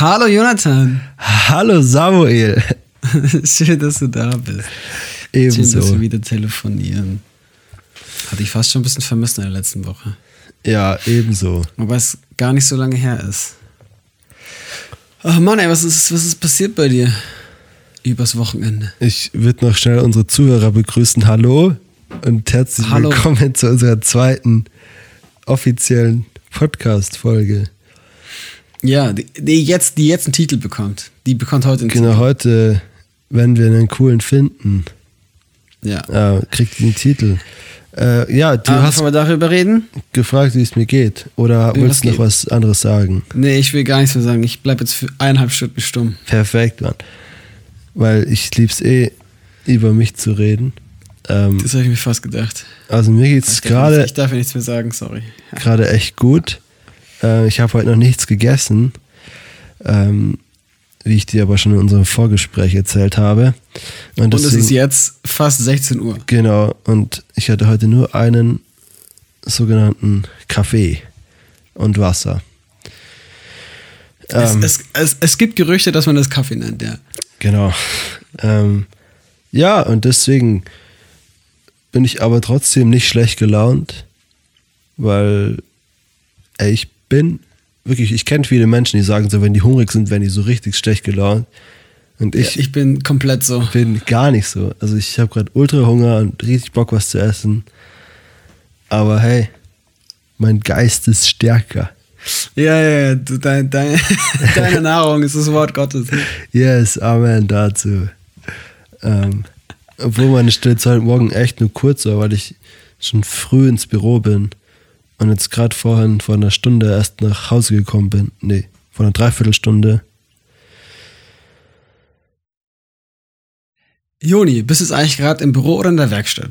Hallo Jonathan. Hallo Samuel. Schön, dass du da bist. Ebenso. Schön, dass wir wieder telefonieren. Hatte ich fast schon ein bisschen vermisst in der letzten Woche. Ja, ebenso. Wobei es gar nicht so lange her ist. Ach Mann, ey, was ist, was ist passiert bei dir übers Wochenende? Ich würde noch schnell unsere Zuhörer begrüßen. Hallo und herzlich Hallo. willkommen zu unserer zweiten offiziellen Podcast-Folge. Ja, die, die, jetzt, die jetzt einen Titel bekommt. Die bekommt heute einen Genau, heute, wenn wir einen coolen finden, Titel. Ja. äh, kriegt den Titel. Äh, ja, du Aber hast wir darüber reden? gefragt, wie es mir geht. Oder Wie, willst du noch was anderes sagen? Nee, ich will gar nichts mehr sagen. Ich bleibe jetzt für eineinhalb Stunden stumm. Perfekt, Mann. Weil ich lieb's eh, über mich zu reden. Ähm, Das habe ich mir fast gedacht. also mir geht's gerade ich darf ja nichts mehr sagen, sorry. gerade echt gut. Äh, ich habe heute noch nichts gegessen, ähm, wie ich dir aber schon in unserem Vorgespräch erzählt habe. Und es deswegen- ist jetzt fast 16 Uhr. Genau, und ich hatte heute nur einen sogenannten Kaffee und Wasser. Es, Ähm, es, es, es gibt Gerüchte, dass man das Kaffee nennt, ja. Genau. Ähm, ja, und deswegen bin ich aber trotzdem nicht schlecht gelaunt, weil ey, ich bin wirklich, ich kenne viele Menschen, die sagen so, wenn die hungrig sind, werden die so richtig schlecht gelaunt. Und ich, Ich, ich bin komplett so. bin gar nicht so. Also ich habe gerade ultra Hunger und richtig Bock, was zu essen. Aber hey, mein Geist ist stärker. Ja, ja, ja. Du, dein, dein, deine Nahrung ist das Wort Gottes. Yes, Amen dazu. Ähm, obwohl meine Stillzeit heute Morgen echt nur kurz war, weil ich schon früh ins Büro bin und jetzt gerade vorhin vor einer Stunde erst nach Hause gekommen bin. Nee, vor einer Dreiviertelstunde. Joni, bist du jetzt eigentlich gerade im Büro oder in der Werkstatt?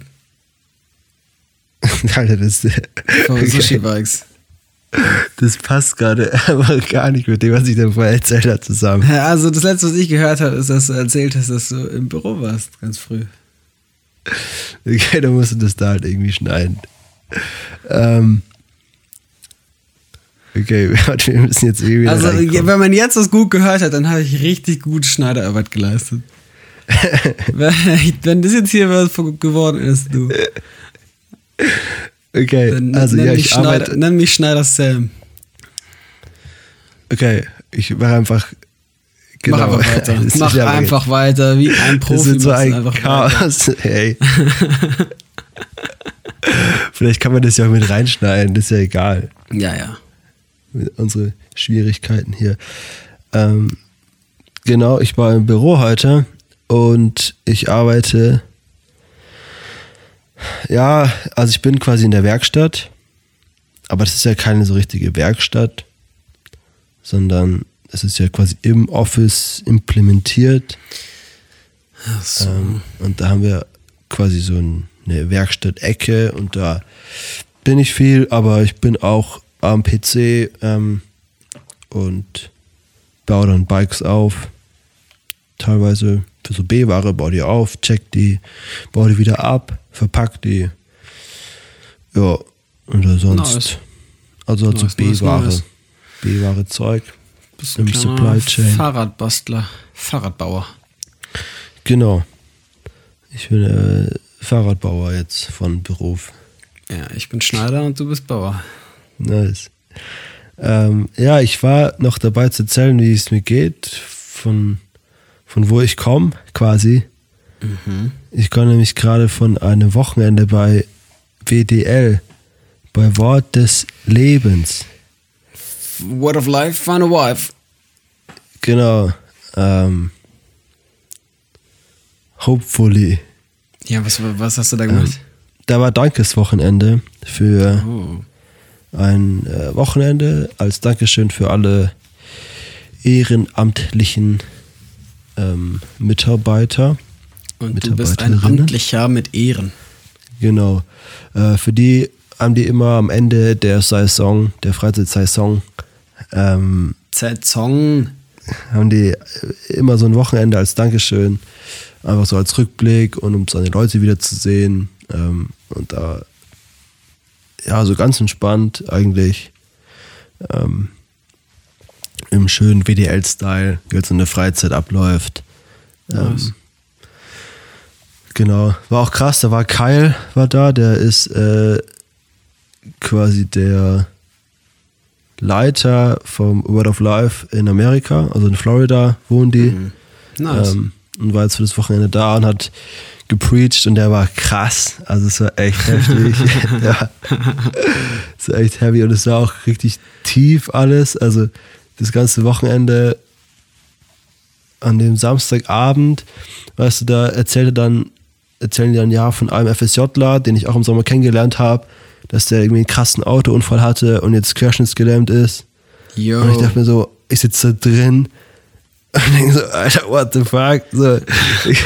Alter, das, Von Sushi Bikes. das passt gerade einfach gar nicht mit dem, was ich dann vorher erzählt habe, zusammen. Also das letzte, was ich gehört habe, ist, dass du erzählt hast, dass du im Büro warst, ganz früh. Okay, dann musst du das da halt irgendwie schneiden. Ähm, okay, wir müssen jetzt irgendwie. Also reinkommen. wenn man jetzt das gut gehört hat, dann habe ich richtig gut Schneiderarbeit geleistet. wenn, das jetzt hier was geworden ist, du. Okay, Dann also nenn, ja, mich ich Schneider, arbeite. nenn mich Schneider Sam. Okay, ich mache einfach. Genau. Mach einfach weiter. Das Mach einfach weiter, wie ein Das Profi. ist so ein einfach weiter. Chaos. Hey. Vielleicht kann man das ja auch mit reinschneiden, das ist ja egal. Ja, ja. Unsere Schwierigkeiten hier. Ähm, genau, ich war im Büro heute und ich arbeite. Ja, also ich bin quasi in der Werkstatt, aber das ist ja keine so richtige Werkstatt, sondern es ist ja quasi im Office implementiert. Ach so. Ähm, und da haben wir quasi so ein, eine Werkstatt-Ecke und da bin ich viel, aber ich bin auch am PC ähm, und baue dann Bikes auf. Teilweise für so B-Ware, baue die auf, check die, baue die wieder ab, verpack die. Ja, oder sonst. Nice. Also halt so Nice, nice, B-Ware. nice. B-Ware-Zeug. Bist im Supply Chain. Fahrradbastler, Fahrradbauer. Genau. Ich bin äh, Fahrradbauer jetzt von Beruf. Ja, ich bin Schneider und du bist Bauer. Nice. Ähm, ja, ich war noch dabei zu erzählen, wie es mir geht, von, von wo ich komme, quasi. Ich komme nämlich gerade von einem Wochenende bei WDL, bei Wort des Lebens. Word of Life, find a wife. Genau. Ähm, hopefully. Ja, was, was hast du da gemacht? Da war Dankeswochenende für Oh. Ein äh, Wochenende als Dankeschön für alle ehrenamtlichen ähm, Mitarbeiter. Und du bist ein. Amtlicher mit Ehren. Genau. Äh, für die haben die immer am Ende der Saison, der Freizeitsaison, ähm, Saison. haben die immer so ein Wochenende als Dankeschön, einfach so als Rückblick und um seine Leute wiederzusehen. Ähm, und da, ja, so ganz entspannt eigentlich. Ähm, im schönen WDL-Style, wie halt so eine Freizeit abläuft. Nice. Ähm, genau. War auch krass, da war Kyle, war da, der ist äh, quasi der Leiter vom Word of Life in Amerika, also in Florida wohnen die. Nice. Ähm, und war jetzt für das Wochenende da und hat gepreacht und der war krass. Also es war echt heftig. ja. Es war echt heavy und es war auch richtig tief alles. Also das ganze Wochenende an dem Samstagabend, weißt du, da erzählte dann, erzählen die dann ja von einem FSJler, den ich auch im Sommer kennengelernt habe, dass der irgendwie einen krassen Autounfall hatte und jetzt querschnittsgelähmt ist. Yo. Und ich dachte mir so, ich sitze da drin und denke so, Alter, what the fuck? So, ich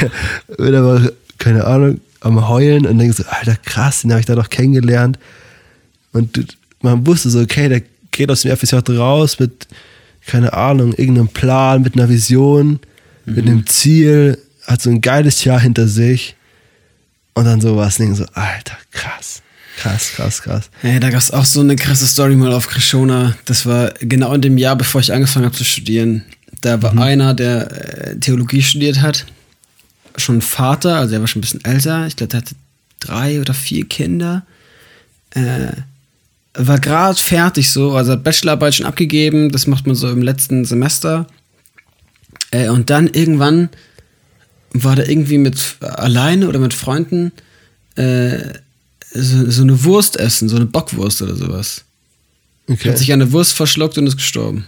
bin aber, keine Ahnung, am Heulen und denke so, Alter, krass, den habe ich da doch kennengelernt. Und man wusste so, okay, der geht aus dem FSJ raus mit, keine Ahnung, irgendeinem Plan, mit einer Vision, mit einem Ziel, hat so ein geiles Jahr hinter sich. Und dann sowas, denke so, Alter, krass. Krass, krass, krass. Ey, da gab es auch so eine krasse Story mal auf Krishona. Das war genau in dem Jahr, bevor ich angefangen habe zu studieren. Da war einer, der äh, Theologie studiert hat, schon Vater, also er war schon ein bisschen älter. Ich glaube, der hatte drei oder vier Kinder. Äh, war gerade fertig so, also hat Bachelorarbeit schon abgegeben. Das macht man so im letzten Semester. Äh, und dann irgendwann war der irgendwie mit alleine oder mit Freunden äh, so, so eine Wurst essen, so eine Bockwurst oder sowas. Okay. Hat sich an eine Wurst verschluckt und ist gestorben.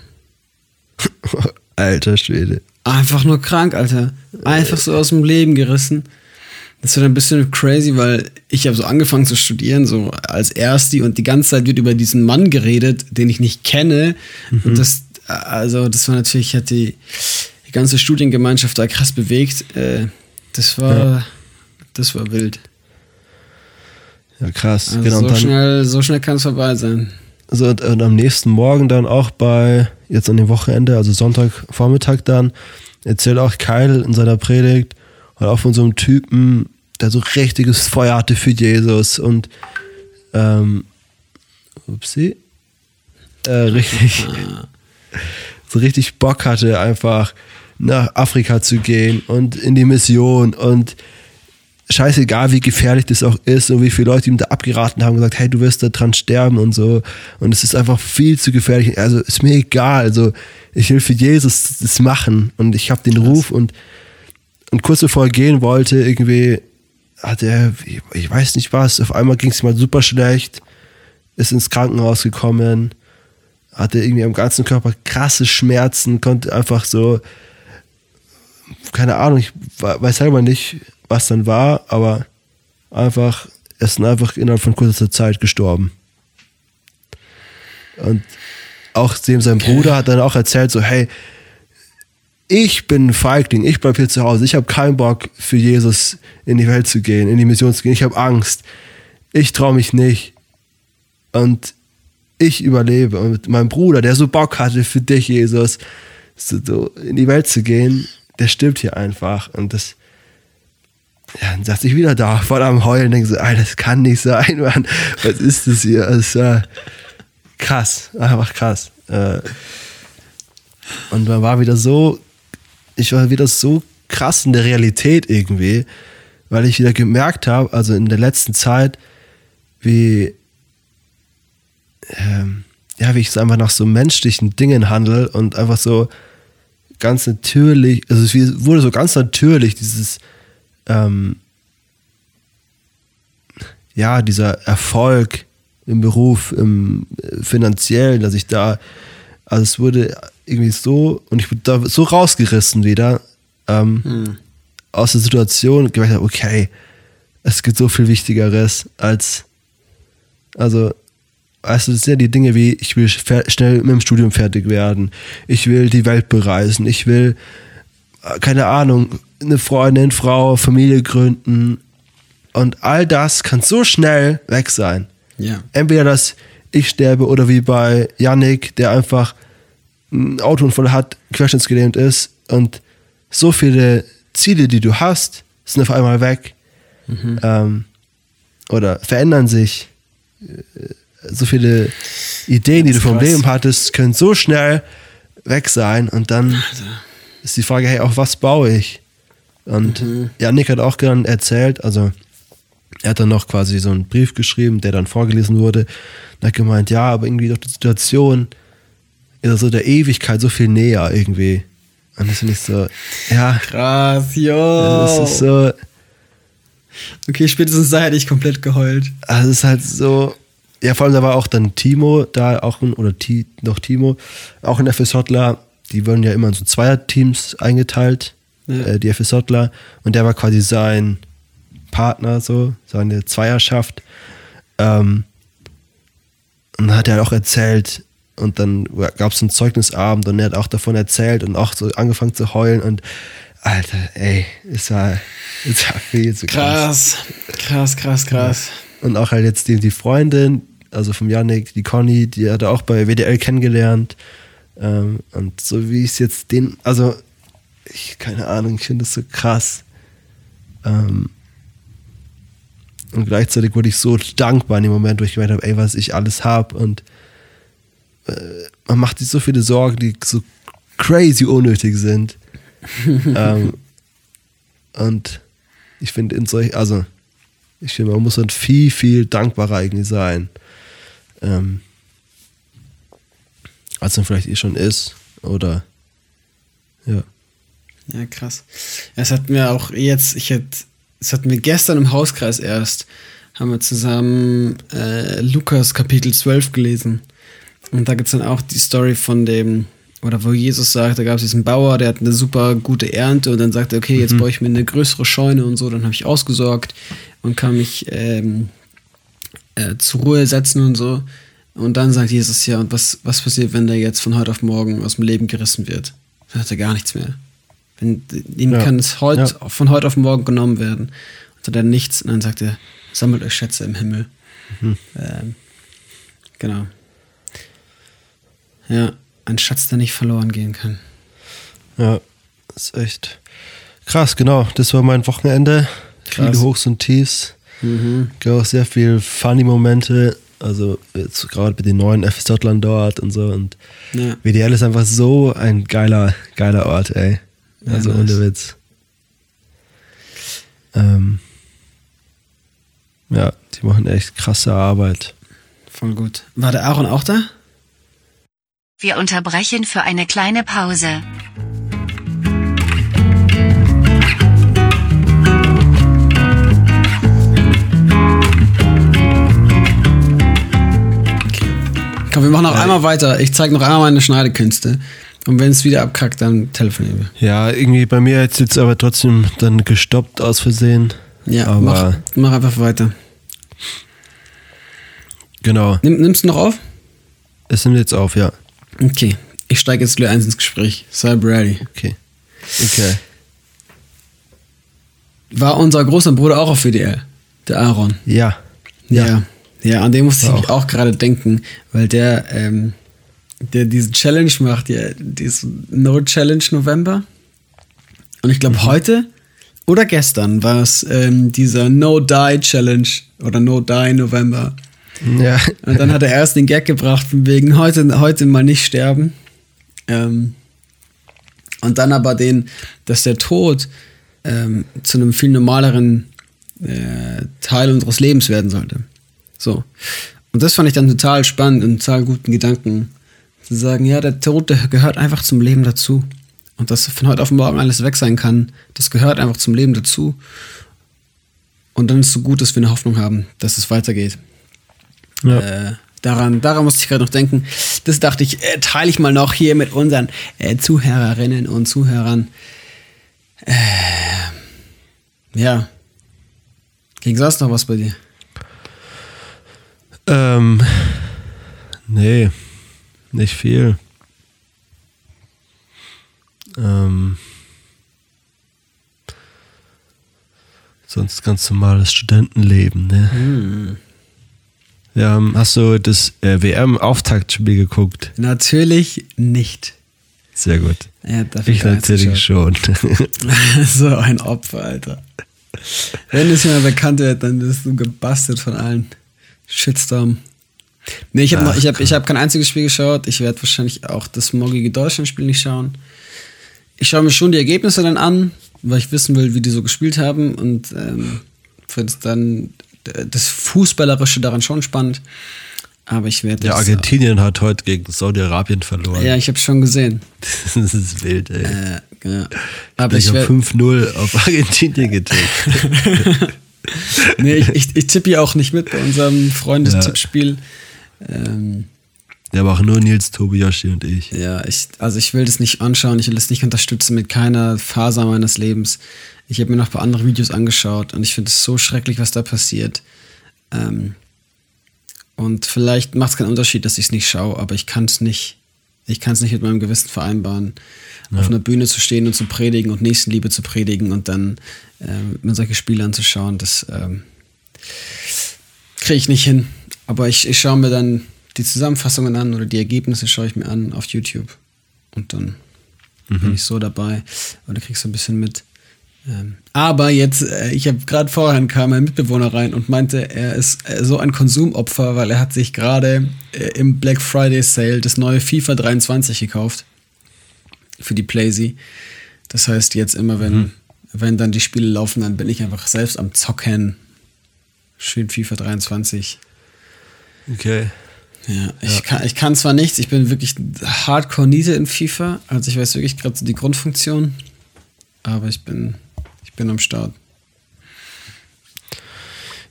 Alter Schwede. Einfach nur krank, Alter. Einfach so aus dem Leben gerissen. Das wird ein bisschen crazy, weil ich habe so angefangen zu studieren, so als Ersti und die ganze Zeit wird über diesen Mann geredet, den ich nicht kenne. Und das, also das war natürlich, hat die, die ganze Studiengemeinschaft da krass bewegt. Äh, Das war, Ja. das war wild. Ja, krass. Also genau. so, schnell, so schnell kann es vorbei sein. So, und, und am nächsten Morgen dann auch bei, jetzt an dem Wochenende, also Sonntagvormittag dann, erzählt auch Kyle in seiner Predigt halt auch von so einem Typen, der so richtiges Feuer hatte für Jesus und ähm, upsie, äh, richtig, so richtig Bock hatte, einfach nach Afrika zu gehen und in die Mission und scheißegal, wie gefährlich das auch ist und wie viele Leute ihm da abgeraten haben, gesagt, hey, du wirst da dran sterben und so. Und es ist einfach viel zu gefährlich. Also ist mir egal. Also ich will für Jesus das machen und ich habe den Ruf und, und kurz bevor er gehen wollte, irgendwie hat er, ich- weiß nicht was, auf einmal ging es ihm mal super schlecht, ist ins Krankenhaus gekommen, hatte irgendwie am ganzen Körper krasse Schmerzen, konnte einfach so, keine Ahnung, ich we- weiß selber nicht, was dann war, aber einfach, er ist dann einfach innerhalb von kurzer Zeit gestorben. Und auch dem sein Bruder hat dann auch erzählt, so, hey, ich bin ein Feigling, ich bleib hier zu Hause, ich habe keinen Bock für Jesus in die Welt zu gehen, in die Mission zu gehen, ich habe Angst, ich traue mich nicht und ich überlebe. Und mein Bruder, der so Bock hatte für dich, Jesus, so in die Welt zu gehen, der stirbt hier einfach und das dann saß ich wieder da, voll am Heulen, denke so, Alter, das kann nicht sein, Mann. Was ist das hier? Es war krass, einfach krass. Äh, Und man war wieder so, ich war wieder so krass in der Realität irgendwie, weil ich wieder gemerkt habe, also in der letzten Zeit, wie, ähm, ja, wie ich so einfach nach so menschlichen Dingen handle und einfach so ganz natürlich, also es wurde so ganz natürlich dieses, ähm, ja, dieser Erfolg im Beruf, im äh, finanziellen, dass ich da, also es wurde irgendwie so, und ich wurde da so rausgerissen wieder ähm, aus der Situation, gemerkt habe, okay, es gibt so viel Wichtigeres als, also, du, das sind ja die Dinge wie, ich will schnell mit dem Studium fertig werden, ich will die Welt bereisen, ich will, keine Ahnung, eine Freundin, Frau, Familie gründen und all das kann so schnell weg sein. Ja. Entweder, dass ich sterbe oder wie bei Yannick, der einfach einen Autounfall hat, querschnittsgelähmt ist und so viele Ziele, die du hast, sind auf einmal weg ähm, oder verändern sich. Äh, So viele Ideen, die du vom krass. Leben hattest, können so schnell weg sein und dann ist die Frage, hey, auf was baue ich? Und Mhm. Janik hat auch dann erzählt, also er hat dann noch quasi so einen Brief geschrieben, der dann vorgelesen wurde und hat gemeint, ja, aber irgendwie doch die Situation ist so der Ewigkeit so viel näher irgendwie. Und das finde ich so, ja, Krass, jo. das ist so, okay, spätestens da hätte ich komplett geheult. also es ist halt so, ja, vor allem da war auch dann Timo da, auch oder Ti, noch Timo, auch in FSJler, die wurden ja immer in so Zweierteams eingeteilt, Ja. äh, die FSJler, und der war quasi sein Partner, so, seine Zweierschaft. Ähm, und dann hat er auch erzählt, und dann gab es einen Zeugnisabend und er hat auch davon erzählt und auch so angefangen zu heulen und Alter, ey, es war, es war viel zu krass. Krass, krass, krass, krass. Und auch halt jetzt die, die Freundin, also vom Yannick, die Conny, die hat er auch bei WDL kennengelernt. Ähm, und so wie ich es jetzt den, also, ich, keine Ahnung, ich finde das so krass. Ähm, und gleichzeitig wurde ich so dankbar in dem Moment, wo ich gemerkt habe, ey, was ich alles habe. Und äh, man macht sich so viele Sorgen, die so crazy unnötig sind. ähm, und ich finde in solch, also ich finde, man muss dann viel, viel dankbarer eigentlich sein. Ähm, als man vielleicht eh schon ist. Oder ja. Ja, krass. Es hat mir auch jetzt, ich hätte, es hat mir gestern im Hauskreis erst, haben wir zusammen äh, Lukas Kapitel 12 gelesen. Und da gibt es dann auch die Story von dem, oder wo Jesus sagt, da gab es diesen Bauer, der hat eine super gute Ernte und dann sagt er, okay, jetzt baue ich mir eine größere Scheune und so, dann habe ich ausgesorgt und kann mich ähm, äh, zur Ruhe setzen und so. Und dann sagt Jesus, ja, und was, was passiert, wenn der jetzt von heute auf morgen aus dem Leben gerissen wird? Dann hat er gar nichts mehr. Wenn, ihm Ja. kann es heut, Ja. von heute auf morgen genommen werden. Und dann hat er nichts. Und dann sagt er, sammelt euch Schätze im Himmel. Mhm. Ähm, genau. Ja, ein Schatz, der nicht verloren gehen kann. Ja, das ist echt krass, genau. Das war mein Wochenende. Krass. Viele Hochs und Tiefs. Mhm. Auch sehr viel funny Momente. Also jetzt gerade mit den neuen FSJlern dort und so. Und Ja. WDL ist einfach so ein geiler, geiler Ort, ey. Ja, Also nice. ohne Witz. Ähm, ja, die machen echt krasse Arbeit. Voll gut. War der Aaron auch da? Wir unterbrechen für eine kleine Pause. Komm, wir machen noch einmal weiter. Ich zeige noch einmal meine Schneidekünste. Und wenn es wieder abkackt, dann telefonieren wir. Ja, irgendwie bei mir jetzt jetzt aber trotzdem dann gestoppt aus Versehen. Ja, aber mach, mach einfach weiter. genau. Nimm, nimmst du noch auf? Es nimmt jetzt auf, ja. Okay. Ich steige jetzt gleich eins ins Gespräch. Sei ready. Okay. Okay. War unser großer Bruder auch auf WDL? Der Aaron. Ja. Ja. Ja, an den musste ich auch gerade denken, weil der, ähm, der diese Challenge macht, ja, diesen No Challenge November. Und ich glaube, heute oder gestern war es ähm, dieser No Die Challenge oder No Die November. Ja. Und dann hat er erst den Gag gebracht, von wegen heute, heute mal nicht sterben. Ähm, und dann aber den, dass der Tod ähm, zu einem viel normaleren äh, Teil unseres Lebens werden sollte. So. Und das fand ich dann total spannend und total guten Gedanken. Zu sagen, ja, der Tod, der gehört einfach zum Leben dazu. Und dass von heute auf morgen alles weg sein kann, das gehört einfach zum Leben dazu. Und dann ist es so gut, dass wir eine Hoffnung haben, dass es weitergeht. ja. Äh, daran, daran musste ich gerade noch denken. Das dachte ich, äh, teile ich mal noch hier mit unseren äh, Zuhörerinnen und Zuhörern. Äh, ja. Ging sonst noch was bei dir? Ähm, nee, nicht viel. Ähm, sonst ganz normales Studentenleben, ne? Ja, ähm, hast du das äh, WM-Auftaktspiel geguckt? Natürlich nicht. Sehr gut. Ja, Ich natürlich schon. so ein Opfer, Alter. Wenn es jemand bekannt wird, dann bist du gebastelt von allen. Shitstorm. Nee, ich habe ich hab, ich hab kein einziges Spiel geschaut. Ich werde wahrscheinlich auch das morgige Deutschland-Spiel nicht schauen. Ich schaue mir schon die Ergebnisse dann an, weil ich wissen will, wie die so gespielt haben. Und ähm, finde dann das Fußballerische daran schon spannend. Aber ich werde Ja, Argentinien hat heute gegen Saudi-Arabien verloren. Ja, ich habe schon gesehen. Das ist wild, ey. Äh, ja. Aber ich ich habe werde. 5-0 auf Argentinien getippt. Nee, ich, ich, ich tippe ja auch nicht mit bei unserem Freundestippspiel. Ähm, Der war auch nur Nils, Tobi, Yoshi und ich. Ja, ich, also ich will das nicht anschauen, ich will das nicht unterstützen mit keiner Faser meines Lebens. Ich habe mir noch ein paar andere Videos angeschaut und ich finde es so schrecklich, was da passiert. Ähm, und vielleicht macht es keinen Unterschied, dass ich es nicht schaue, aber ich kann es nicht, ich kann es nicht mit meinem Gewissen vereinbaren, auf einer Bühne zu stehen und zu predigen und Nächstenliebe zu predigen und dann ähm, mir solche Spiele anzuschauen. Das ähm, kriege ich nicht hin. Aber ich, ich schaue mir dann die Zusammenfassungen an oder die Ergebnisse schaue ich mir an auf YouTube. Und dann bin ich so dabei. Und da kriegst du ein bisschen mit. Ähm, aber jetzt, äh, ich habe gerade vorhin kam mein Mitbewohner rein und meinte, er ist äh, so ein Konsumopfer, weil er hat sich gerade äh, im Black Friday Sale das neue FIFA 23 gekauft. Für die Playsee. Das heißt, jetzt immer, wenn, wenn dann die Spiele laufen, dann bin ich einfach selbst am Zocken. Schön FIFA 23. Okay. Ja, ich, Kann, ich kann zwar nichts, ich bin wirklich hardcore Niete in FIFA, also ich weiß wirklich gerade so die Grundfunktion, aber ich bin, ich bin am Start.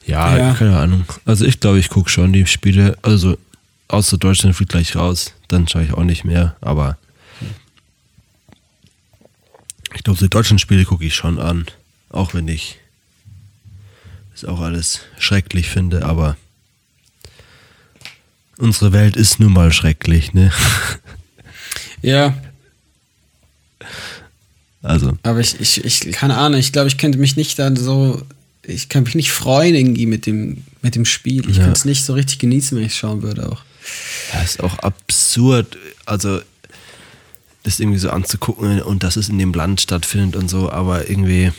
Ja, Ja. keine Ahnung. Also ich glaube, ich gucke schon die Spiele. Also außer Deutschland fliegt gleich raus. Dann schaue ich auch nicht mehr. Aber ich glaube, die deutschen Spiele gucke ich schon an. Auch wenn ich das auch alles schrecklich finde. Aber unsere Welt ist nun mal schrecklich, ne? Ja, Also, aber ich, ich, ich, keine Ahnung, ich glaube, ich könnte mich nicht dann so, ich kann mich nicht freuen irgendwie mit dem, mit dem Spiel. Ich Ja. könnte es nicht so richtig genießen, wenn ich schauen würde auch. ja, ist auch absurd. Also, das irgendwie so anzugucken und dass es in dem Land stattfindet und so. Aber irgendwie,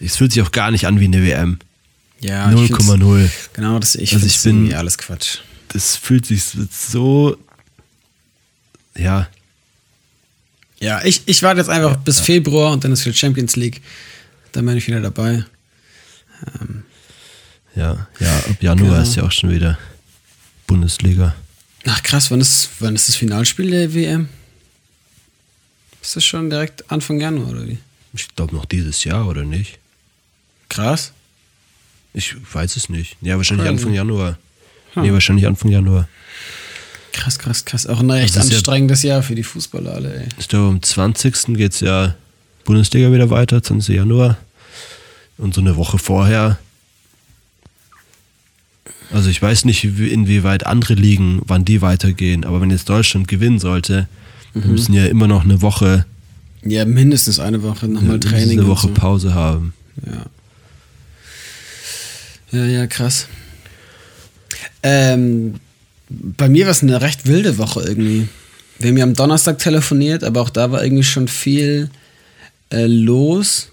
es fühlt sich auch gar nicht an wie eine WM. Ja, ich find's- 0,0. Genau, das, ich Also ich es bin- irgendwie alles Quatsch. Das fühlt sich so, ja, Ja, ich, ich warte jetzt einfach bis Februar und dann ist wieder Champions League. Dann bin ich wieder dabei. ja, ja, ab Januar Genau. ist ja auch schon wieder Bundesliga. Ach krass, wann ist, wann ist das Finalspiel der WM? Ist das schon direkt Anfang Januar oder wie? Ich glaube noch dieses Jahr, oder nicht? Krass. Ich weiß es nicht. Ja, wahrscheinlich. Anfang Januar. Hm. Nee, wahrscheinlich Anfang Januar. Krass, krass, krass. Auch ein echt Das ist ja- anstrengendes Jahr für die Fußballer alle, ey. Ich glaube, am 20. geht es ja Bundesliga wieder weiter, 20. Januar. Und so eine Woche vorher. Also ich weiß nicht, wie- inwieweit andere Ligen, wann die weitergehen. Aber wenn jetzt Deutschland gewinnen sollte, Mhm. dann müssen ja immer noch eine Woche, Ja, mindestens eine Woche nochmal müssen Training. eine Woche so. Pause haben. Ja. Ja, ja, krass. Ähm, bei mir war es eine recht wilde Woche irgendwie. Wir haben ja am Donnerstag telefoniert, aber auch da war irgendwie schon viel äh, los.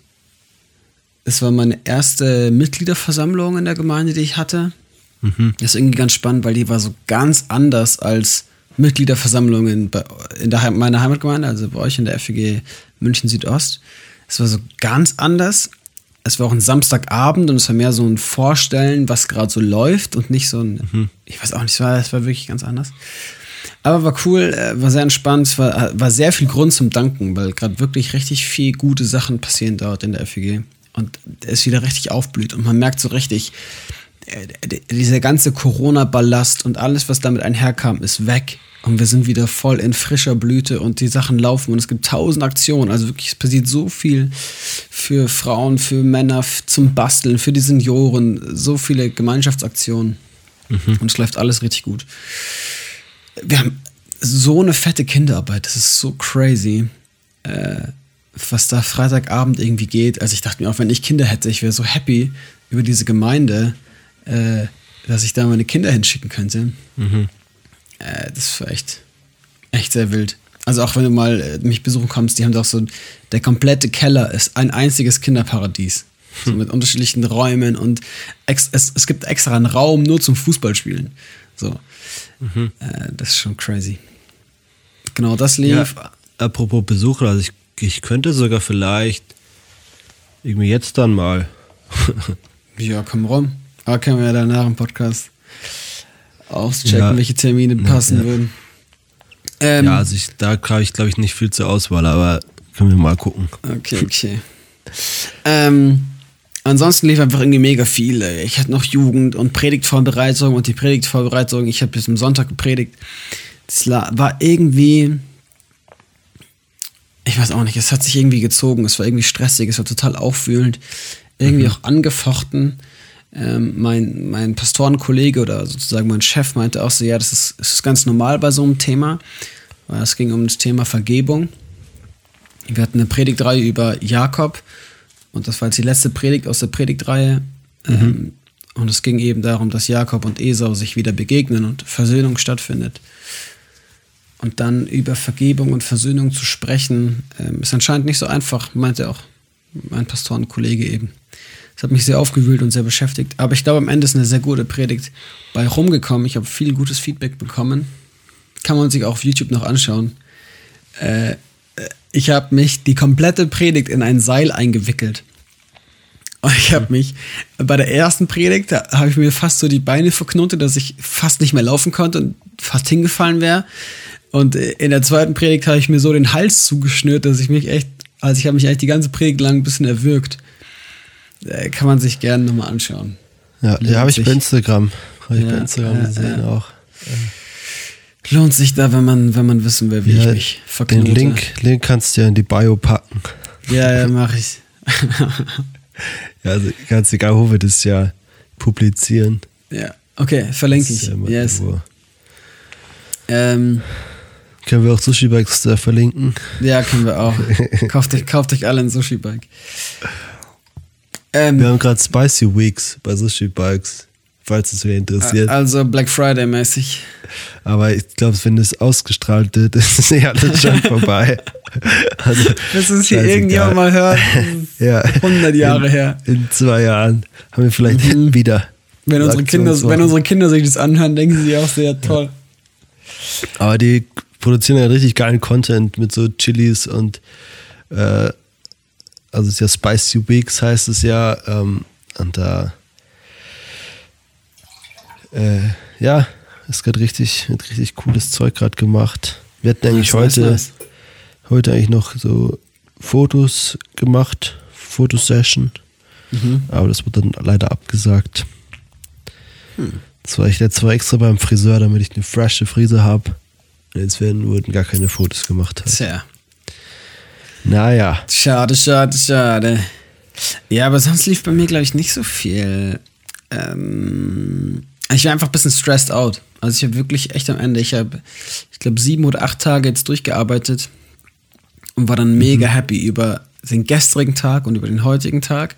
Es war meine erste Mitgliederversammlung in der Gemeinde, die ich hatte. Mhm. Das ist irgendwie ganz spannend, weil die war so ganz anders als Mitgliederversammlungen bei, in der, Heim- meiner Heimatgemeinde, also bei euch in der FG München Südost. Es war so ganz anders. Es war auch ein Samstagabend und es war mehr so ein Vorstellen, was gerade so läuft und nicht so ein, ich weiß auch nicht, es war, es war wirklich ganz anders. Aber war cool, äh, war sehr entspannt, war, war sehr viel Grund zum Danken, weil gerade wirklich richtig viel gute Sachen passieren dort in der FEG. Und es wieder richtig aufblüht und man merkt so richtig, äh, dieser ganze Corona-Ballast und alles, was damit einherkam, ist weg. Und wir sind wieder voll in frischer Blüte und die Sachen laufen und es gibt tausend Aktionen. Also wirklich, es passiert so viel für Frauen, für Männer, zum Basteln, für die Senioren, so viele Gemeinschaftsaktionen. Und es läuft alles richtig gut. Wir haben so eine fette Kinderarbeit, das ist so crazy, äh, was da Freitagabend irgendwie geht. Also ich dachte mir auch, wenn ich Kinder hätte, ich wäre so happy über diese Gemeinde, äh, dass ich da meine Kinder hinschicken könnte. Äh, das war echt, echt sehr wild. Also auch wenn du mal äh, mich besuchen kommst, die haben doch so, der komplette Keller ist ein einziges Kinderparadies. So mit unterschiedlichen Räumen und ex, es, es gibt extra einen Raum nur zum Fußballspielen. So. Äh, das ist schon crazy. Genau, das lief. Ja, apropos Besucher, also ich, ich könnte sogar vielleicht irgendwie jetzt dann mal. Ja, komm rum. Aber können wir ja danach im Podcast auschecken, Ja. welche Termine passen ja. würden. Ähm, ja, also ich, da habe ich glaube ich nicht viel zur Auswahl, aber können wir mal gucken. Okay, okay. ähm, ansonsten lief einfach irgendwie mega viel. ey. Ich hatte noch Jugend und Predigtvorbereitung und die Predigtvorbereitung, ich habe bis am Sonntag gepredigt. Das war irgendwie, ich weiß auch nicht, es hat sich irgendwie gezogen, es war irgendwie stressig, es war total aufwühlend, irgendwie auch angefochten. Ähm, mein, mein Pastorenkollege oder sozusagen mein Chef meinte auch so, ja, das ist, das ist ganz normal bei so einem Thema, weil es ging um das Thema Vergebung. Wir hatten eine Predigtreihe über Jakob und das war jetzt die letzte Predigt aus der Predigtreihe. Ähm, und es ging eben darum, dass Jakob und Esau sich wieder begegnen und Versöhnung stattfindet. Und dann über Vergebung und Versöhnung zu sprechen, ähm, ist anscheinend nicht so einfach, meinte auch mein Pastorenkollege eben. Das hat mich sehr aufgewühlt und sehr beschäftigt. Aber ich glaube, am Ende ist eine sehr gute Predigt bei rumgekommen. Ich habe viel gutes Feedback bekommen. Kann man sich auch auf YouTube noch anschauen. Äh, ich habe mich die komplette Predigt in ein Seil eingewickelt. Und ich habe mich bei der ersten Predigt, da habe ich mir fast so die Beine verknotet, dass ich fast nicht mehr laufen konnte und fast hingefallen wäre. Und äh, in der zweiten Predigt habe ich mir so den Hals zugeschnürt, dass ich mich echt, also ich habe mich eigentlich die ganze Predigt lang ein bisschen erwürgt. Äh, Kann man sich gerne nochmal anschauen. Ja, Lohnt ja habe ich bei Instagram. Habe ich Ja, bei Instagram ja, gesehen ja. auch. Lohnt sich da, wenn man, wenn man wissen will, wie ich Ja, mich den verknote. Link, Link kannst du ja in die Bio packen. Ja, ja, mache ich. Ja, also ganz egal, wo wir das ja publizieren. ja, okay, verlinke ich. ja yes. Ähm, Können wir auch Sushi Bikes da verlinken? Ja, können wir auch. kauft, euch, kauft euch alle ein Sushi-Bike. Wir Ähm, haben gerade Spicy Weeks bei Sushi Bikes, falls es wer interessiert. also Black Friday-mäßig. Aber ich glaube, wenn es ausgestrahlt wird, ist es ja alles schon vorbei. Also, Das ist hier irgendjemand mal hört. Ja. 100 Jahre in, her. In zwei Jahren haben wir vielleicht wieder. Mhm. Wenn unsere, Kinder, wenn unsere Kinder sich das anhören, denken sie auch sehr toll. Aber die produzieren ja richtig geilen Content mit so Chilis und äh, also es ist ja Spicy Weeks heißt es ja ähm, und da äh, ja ist gerade richtig richtig cooles Zeug gerade gemacht. Wir hatten eigentlich heute nice. heute eigentlich noch so Fotos gemacht, Fotosession, Mhm. aber das wurde dann leider abgesagt. Hm. Das war ich letztes Mal extra beim Friseur, damit ich eine frische Frise habe. Jetzt werden wurden gar keine Fotos gemacht. Halt. Tja. Naja, Schade, schade, schade. Ja, aber sonst lief bei mir, glaube ich, nicht so viel. Ähm, ich war einfach ein bisschen stressed out. Also ich habe wirklich echt am Ende, ich habe, ich glaube, sieben oder acht Tage jetzt durchgearbeitet und war dann mega happy über den gestrigen Tag und über den heutigen Tag.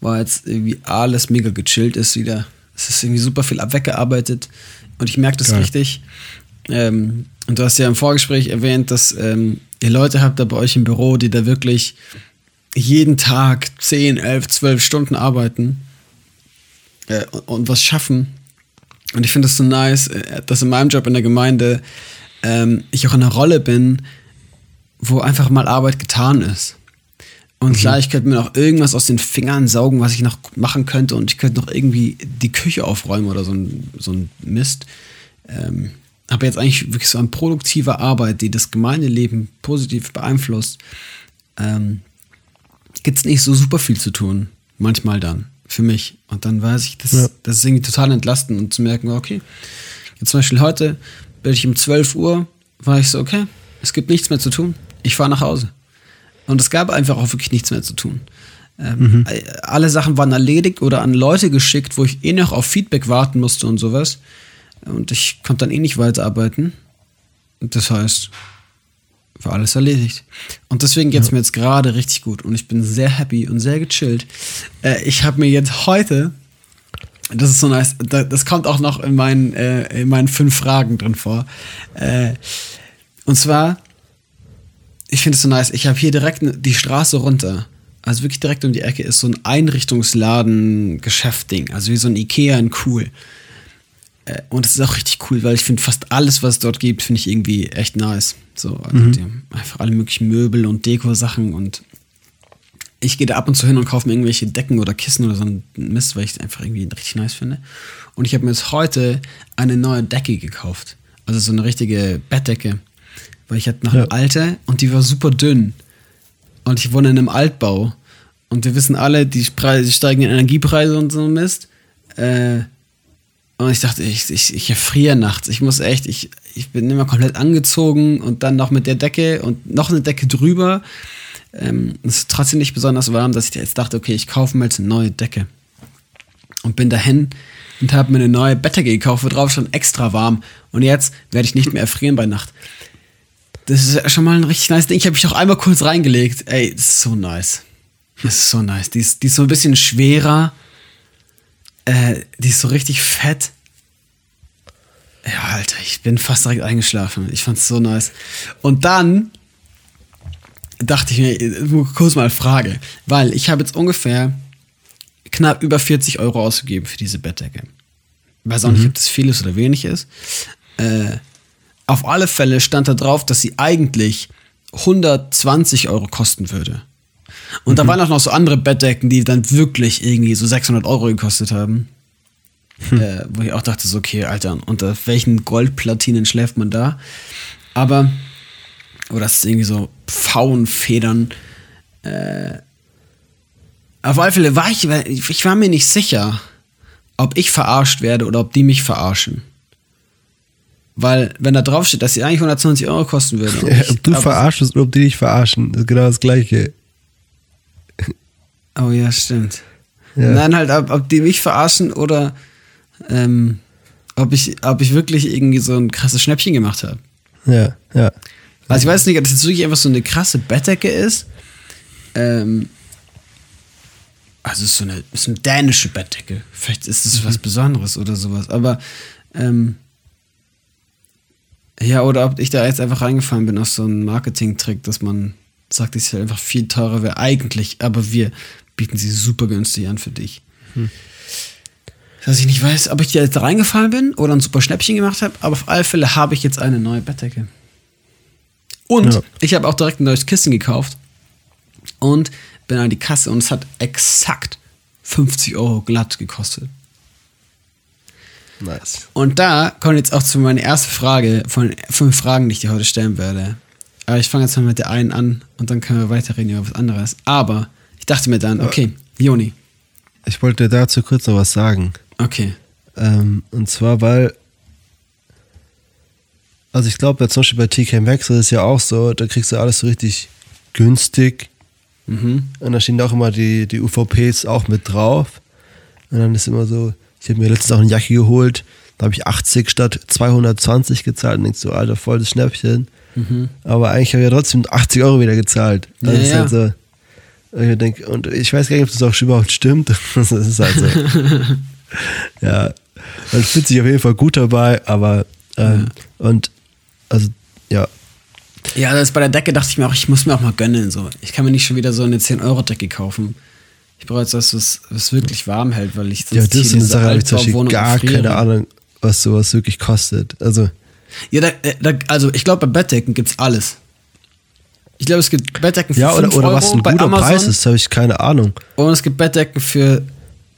War jetzt irgendwie alles mega gechillt ist wieder. Es ist irgendwie super viel weggearbeitet und ich merke das Geil. richtig. Ähm, und du hast ja im Vorgespräch erwähnt, dass ähm, ihr Leute habt da bei euch im Büro, die da wirklich jeden Tag 10, 11, 12 Stunden arbeiten äh, und, und was schaffen. Und ich finde das so nice, äh, dass in meinem Job in der Gemeinde ähm, ich auch in einer Rolle bin, wo einfach mal Arbeit getan ist. Und klar, ich könnte mir noch irgendwas aus den Fingern saugen, was ich noch machen könnte. Und ich könnte noch irgendwie die Küche aufräumen oder so ein, so ein Mist. Ähm, aber jetzt eigentlich wirklich so an produktiver Arbeit, die das Gemeindeleben positiv beeinflusst, ähm, gibt es nicht so super viel zu tun. Manchmal dann. Für mich. Und dann weiß ich, das, Ja. das ist irgendwie total entlastend und zu merken, okay, jetzt zum Beispiel heute bin ich um 12 Uhr, war ich so, okay, es gibt nichts mehr zu tun. Ich fahre nach Hause. Und es gab einfach auch wirklich nichts mehr zu tun. Ähm, äh, Alle Sachen waren erledigt oder an Leute geschickt, wo ich eh noch auf Feedback warten musste und sowas. Und ich konnte dann eh nicht weiterarbeiten. Das heißt, war alles erledigt. Und deswegen geht es mir jetzt gerade richtig gut. Und ich bin sehr happy und sehr gechillt. Äh, ich habe mir jetzt heute, das ist so nice, da- das kommt auch noch in meinen, äh, in meinen fünf Fragen drin vor. Äh, und zwar, ich finde es so nice, ich habe hier direkt die Straße runter. Also wirklich direkt um die Ecke ist so ein Einrichtungsladen-Geschäft-Ding. Also wie so ein Ikea in cool. Äh, und es ist auch richtig cool, weil ich finde fast alles, was es dort gibt, finde ich irgendwie echt nice. So, also die haben einfach alle möglichen Möbel und Deko-Sachen und ich gehe da ab und zu hin und kaufe mir irgendwelche Decken oder Kissen oder so ein Mist, weil ich es einfach irgendwie richtig nice finde. Und ich habe mir jetzt heute eine neue Decke gekauft. Also so eine richtige Bettdecke. Weil ich hatte noch Ja. eine alte und die war super dünn. Und ich wohne in einem Altbau. Und wir wissen alle, die, Preise, die steigenden Energiepreise und so ein Mist. Äh, und ich dachte, ich, ich, ich erfriere nachts. Ich muss echt, ich, ich bin immer komplett angezogen und dann noch mit der Decke und noch eine Decke drüber. Ähm, es ist trotzdem nicht besonders warm, dass ich jetzt dachte, okay, ich kaufe mir jetzt eine neue Decke. Und bin dahin und habe mir eine neue Bettdecke gekauft, wo drauf schon extra warm. Und jetzt werde ich nicht mehr erfrieren bei Nacht. Das ist schon mal ein richtig nice Ding. Ich habe mich auch einmal kurz reingelegt. Ey, das ist so nice. Das ist so nice. Die ist, die ist so ein bisschen schwerer. Äh, die ist so richtig fett. Ja, Alter, ich bin fast direkt eingeschlafen. Ich fand's so nice. Und dann dachte ich mir, kurz mal eine Frage, weil ich habe jetzt ungefähr knapp über 40 Euro ausgegeben für diese Bettdecke. Weiß auch nicht, ob das viel ist oder wenig ist. Äh, auf alle Fälle stand da drauf, dass sie eigentlich 120 Euro kosten würde. Und da waren auch noch so andere Bettdecken, die dann wirklich irgendwie so 600 Euro gekostet haben. Äh, wo ich auch dachte, so, okay, Alter, unter welchen Goldplatinen schläft man da? Aber, oder das ist irgendwie so Pfauenfedern. Äh, auf alle Fälle war ich, ich war mir nicht sicher, ob ich verarscht werde oder ob die mich verarschen. Weil, wenn da drauf steht, dass sie eigentlich 120 Euro kosten würde. Ja, ob du verarschst oder ob die dich verarschen, ist genau das Gleiche. Oh ja, stimmt. Ja. Nein, halt, ob, ob die mich verarschen oder ähm, ob, ich, ob ich wirklich irgendwie so ein krasses Schnäppchen gemacht habe. Ja, ja. Also ich weiß nicht, ob das jetzt wirklich einfach so eine krasse Bettdecke ist. Ähm, also es ist so eine, ist eine dänische Bettdecke. Vielleicht ist es was Besonderes oder sowas. Aber ähm, ja, oder ob ich da jetzt einfach reingefallen bin auf so einen Marketing-Trick, dass man sagt, es halt einfach viel teurer wäre eigentlich, aber wir bieten sie super günstig an für dich. Dass ich nicht weiß, ob ich da jetzt reingefallen bin oder ein super Schnäppchen gemacht habe, aber auf alle Fälle habe ich jetzt eine neue Bettdecke. Und Ja. ich habe auch direkt ein neues Kissen gekauft und bin an die Kasse und es hat exakt 50 Euro glatt gekostet. Nice. Und da kommt jetzt auch zu meiner ersten Frage von fünf Fragen, die ich dir heute stellen werde. Aber ich fange jetzt mal mit der einen an und dann können wir weiterreden über was anderes. Aber ich dachte mir dann, okay, Joni, Ich wollte dazu kurz noch was sagen. okay. Ähm, und zwar, weil, also ich glaube, zum Beispiel bei TK Maxx ist es ja auch so, da kriegst du alles so richtig günstig. Mhm. Und da stehen auch immer die, die UVPs auch mit drauf. Und dann ist immer so, ich habe mir letztens auch eine Jacke geholt, da habe ich 80 statt 220 gezahlt und denkst so, Alter, voll das Schnäppchen. Aber eigentlich habe ich ja trotzdem 80 Euro wieder gezahlt. Das Mhm. Ja, ist ja. halt so. Und ich, denk, und ich weiß gar nicht, ob das auch überhaupt stimmt. Das ist halt so. ja, man fühlt sich auf jeden Fall gut dabei, aber ähm, und also ja, Ja, das bei der Decke dachte ich mir auch, ich muss mir auch mal gönnen. So. Ich kann mir nicht schon wieder so eine 10-Euro-Decke kaufen. Ich brauche jetzt was, was, was wirklich warm hält, weil ich sonst ja, das ist eine Sache, habe ich zum Beispiel gar keine Ahnung, was sowas wirklich kostet. Also Ja, da, äh, da, also ich glaube, bei Bettdecken gibt's alles. Ich glaube, es gibt Bettdecken für ja, oder, 5 oder Euro was ein guter Amazon Preis ist, habe ich keine Ahnung. und es gibt Bettdecken für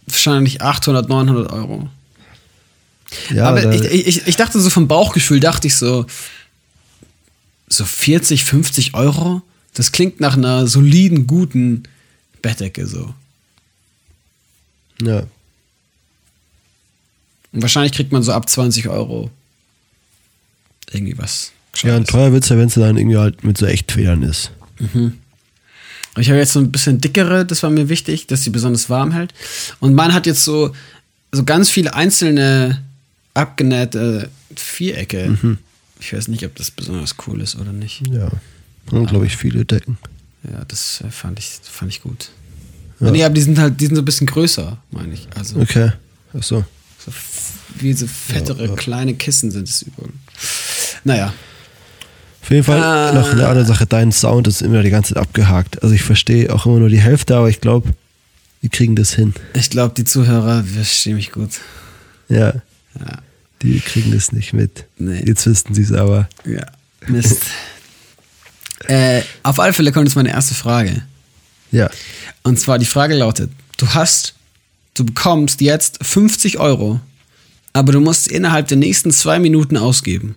wahrscheinlich 800, 900 Euro. Ja, Aber ich, ich, ich dachte so vom Bauchgefühl, dachte ich so, so 40, 50 Euro, das klingt nach einer soliden, guten Bettdecke so. ja. Und wahrscheinlich kriegt man so ab 20 Euro irgendwie was. Ja, und Gescheites. teuer wird es ja, wenn es dann irgendwie halt mit so Echtfedern ist. Ich habe jetzt so ein bisschen dickere, das war mir wichtig, dass sie besonders warm hält. Und man hat jetzt so, so ganz viele einzelne abgenähte Vierecke. Ich weiß nicht, ob das besonders cool ist oder nicht. Ja. Und glaube ich viele Decken. Ja, das äh, fand ich, fand ich gut. Ja. Nee, aber die sind halt, die sind so ein bisschen größer, meine ich. Also Okay. Ach so. so wie so fettere Ja, ja. kleine Kissen sind es überall. Naja. Auf jeden Fall Ah. noch eine andere Sache, dein Sound ist immer die ganze Zeit abgehakt. Also ich verstehe auch immer nur die Hälfte, aber ich glaube, wir kriegen das hin. Ich glaube, die Zuhörer verstehen mich gut. Ja. Ja. Die kriegen das nicht mit. Nee. Jetzt wüssten sie es aber. Ja. Mist. äh, auf alle Fälle kommt jetzt meine erste Frage. Ja. Und zwar die Frage lautet: Du hast, du bekommst jetzt 50 Euro, aber du musst innerhalb der nächsten zwei Minuten ausgeben.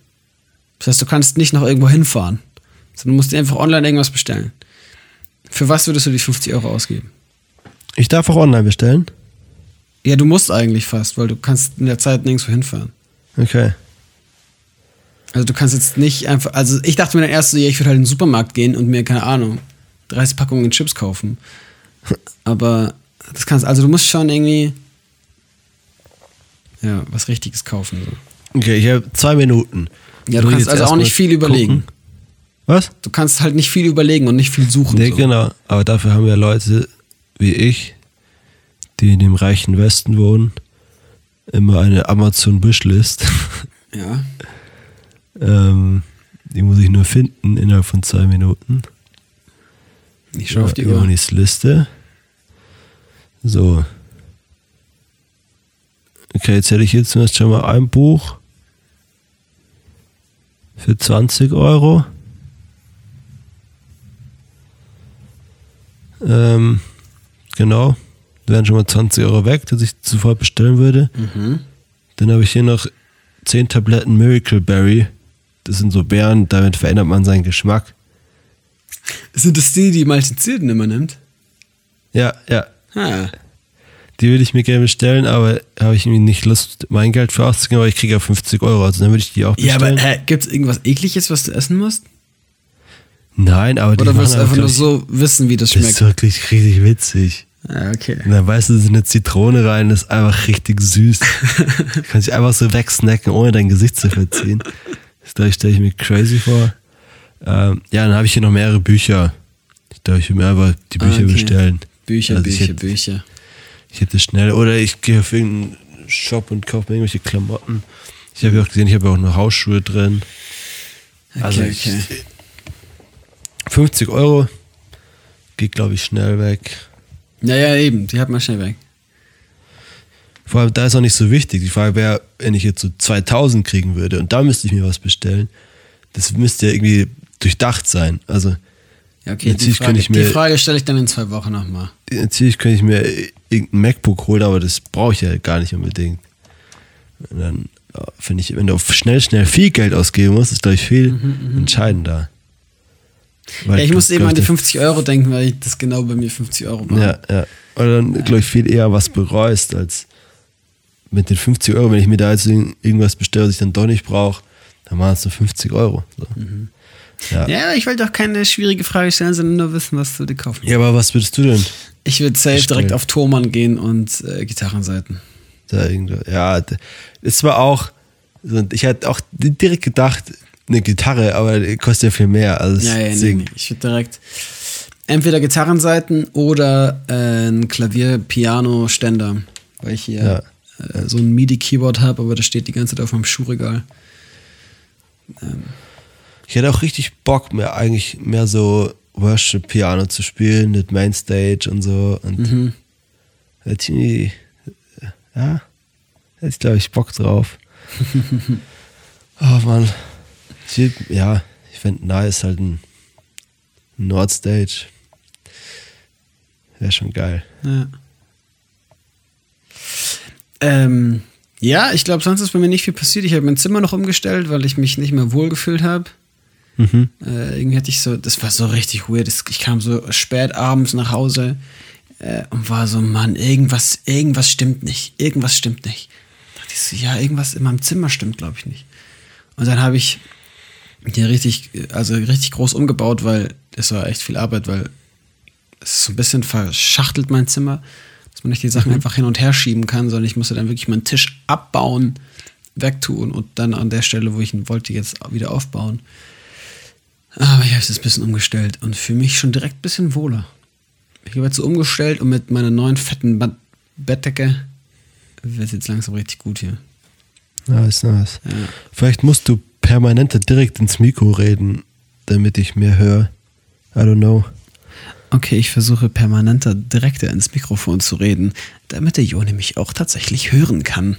Das heißt, du kannst nicht noch irgendwo hinfahren, sondern du musst dir einfach online irgendwas bestellen. Für was würdest du die 50 Euro ausgeben? Ich darf auch online bestellen. Ja, du musst eigentlich fast, weil du kannst in der Zeit nirgendwo hinfahren. Okay. Also du kannst jetzt nicht einfach, also ich dachte mir dann erst so, ja, ich würde halt in den Supermarkt gehen und mir, keine Ahnung, 30 Packungen Chips kaufen. Aber das kannst, also du musst schon irgendwie, ja, was Richtiges kaufen. So. Okay, ich habe zwei Minuten. Ja, du kannst also auch nicht viel überlegen. gucken? Was? Du kannst halt nicht viel überlegen und nicht viel suchen. Nee, so. genau. Aber dafür haben wir Leute wie ich, die in dem reichen Westen wohnen, immer eine Amazon-Wishlist. Ja. ähm, die muss ich nur finden innerhalb von zwei Minuten. Ich schau auf die. Jonis Liste. So. Okay, jetzt hätte ich jetzt zumindest schon mal ein Buch für 20 Euro. Ähm, genau. Da wären schon mal 20 Euro weg, dass ich sofort bestellen würde. Mhm. Dann habe ich hier noch 10 Tabletten Miracle Berry. Das sind so Beeren, damit verändert man seinen Geschmack. Sind das die, die Maltizierten immer nimmt? Ja, ja. Ah. Die würde ich mir gerne bestellen, aber habe ich irgendwie nicht Lust, mein Geld für auszugeben, aber ich kriege ja 50 Euro, also dann würde ich die auch Ja, bestellen. aber äh, gibt es irgendwas ekliges, was du essen musst? Nein, aber die Oder willst du einfach nur so wissen, wie das Das ist schmeckt? wirklich richtig witzig. Ah, okay. Und dann weißt du, da ist eine Zitrone rein, das ist einfach richtig süß. du kannst dich einfach so wegsnacken, ohne dein Gesicht zu verziehen. Das stelle ich mir crazy vor. Ähm, ja, dann habe ich hier noch mehrere Bücher. Ich glaube, ich will mir einfach die Bücher Ah, okay. bestellen. Bücher, Also Bücher, Bücher. Ich hätte schnell, oder ich gehe auf irgendeinen Shop und kaufe mir irgendwelche Klamotten. Ich habe ja auch gesehen, ich habe ja auch noch Hausschuhe drin. Also Okay, ich, okay. 50 Euro geht, glaube ich, schnell weg. Ja, ja, eben. Die hat man schnell weg. Vor allem, da ist auch nicht so wichtig. Die Frage wäre, wenn ich jetzt so 2000 kriegen würde und da müsste ich mir was bestellen, das müsste ja irgendwie durchdacht sein. Also, Ja, okay. Die Frage, ich mir- die Frage stelle ich dann in zwei Wochen nochmal. natürlich könnte ich mir irgendein MacBook holen, aber das brauche ich ja gar nicht unbedingt. Und dann ja, finde ich, wenn du auf schnell, schnell viel Geld ausgeben musst, ist, glaube ich, viel entscheidender. Weil Mhm, Ja, ich du, muss eben an die ich, 50 Euro denken, weil ich das genau bei mir 50 Euro war. Ja, ja. Oder dann, glaube ich, viel eher was bereust, als mit den 50 Euro, wenn ich mir da jetzt irgend- irgendwas bestelle, was ich dann doch nicht brauche, dann waren es nur 50 Euro. So. Ja. Mhm. Ja, ich wollte auch keine schwierige Frage stellen, sondern nur wissen, was du dir kaufen ja, aber was würdest du denn Ich würde safe Bestellen. direkt auf Thomann gehen und äh, Gitarrenseiten. da irgendwo? Ja, es war auch, ich hatte auch direkt gedacht, eine Gitarre, aber die kostet ja viel mehr. Also Ja, ja, nee, nee. Ich würde direkt entweder Gitarrenseiten oder äh, ein Klavier-Piano-Ständer, weil ich hier äh, so ein MIDI-Keyboard habe, aber das steht die ganze Zeit auf meinem Schuhregal. Ich hätte auch richtig Bock, mehr eigentlich mehr so Worship-Piano zu spielen mit Mainstage und so. Und Mhm. hätte ich ja, hätte ich glaube ich Bock drauf. oh Mann. Ich, ja, ich fände nice halt ein Nordstage. Wäre schon geil. Ja. Ähm, ja, ich glaube, sonst ist bei mir nicht viel passiert. Ich habe mein Zimmer noch umgestellt, weil ich mich nicht mehr wohlgefühlt habe. Mhm. Äh, irgendwie hatte ich so, das war so richtig weird. Ich kam so spät abends nach Hause äh, und war so, Mann, irgendwas, irgendwas stimmt nicht. Irgendwas stimmt nicht. Da dachte ich so, ja, irgendwas in meinem Zimmer stimmt, glaube ich nicht. Und dann habe ich hier richtig, also richtig groß umgebaut, weil es war echt viel Arbeit, weil es ist so ein bisschen verschachtelt mein Zimmer, dass man nicht die Sachen einfach hin und her schieben kann, sondern ich musste dann wirklich meinen Tisch abbauen, wegtun und dann an der Stelle, wo ich ihn wollte, jetzt wieder aufbauen. Aber ich habe es jetzt ein bisschen umgestellt und fühle mich schon direkt ein bisschen wohler. Ich habe jetzt so umgestellt und mit meiner neuen fetten Ba- Bettdecke wird es jetzt langsam richtig gut hier. Nice, nice. Ja. Vielleicht musst du permanenter direkt ins Mikro reden, damit ich mehr höre. I don't know. Okay, ich versuche permanenter direkter ins Mikrofon zu reden, damit der Joni mich auch tatsächlich hören kann.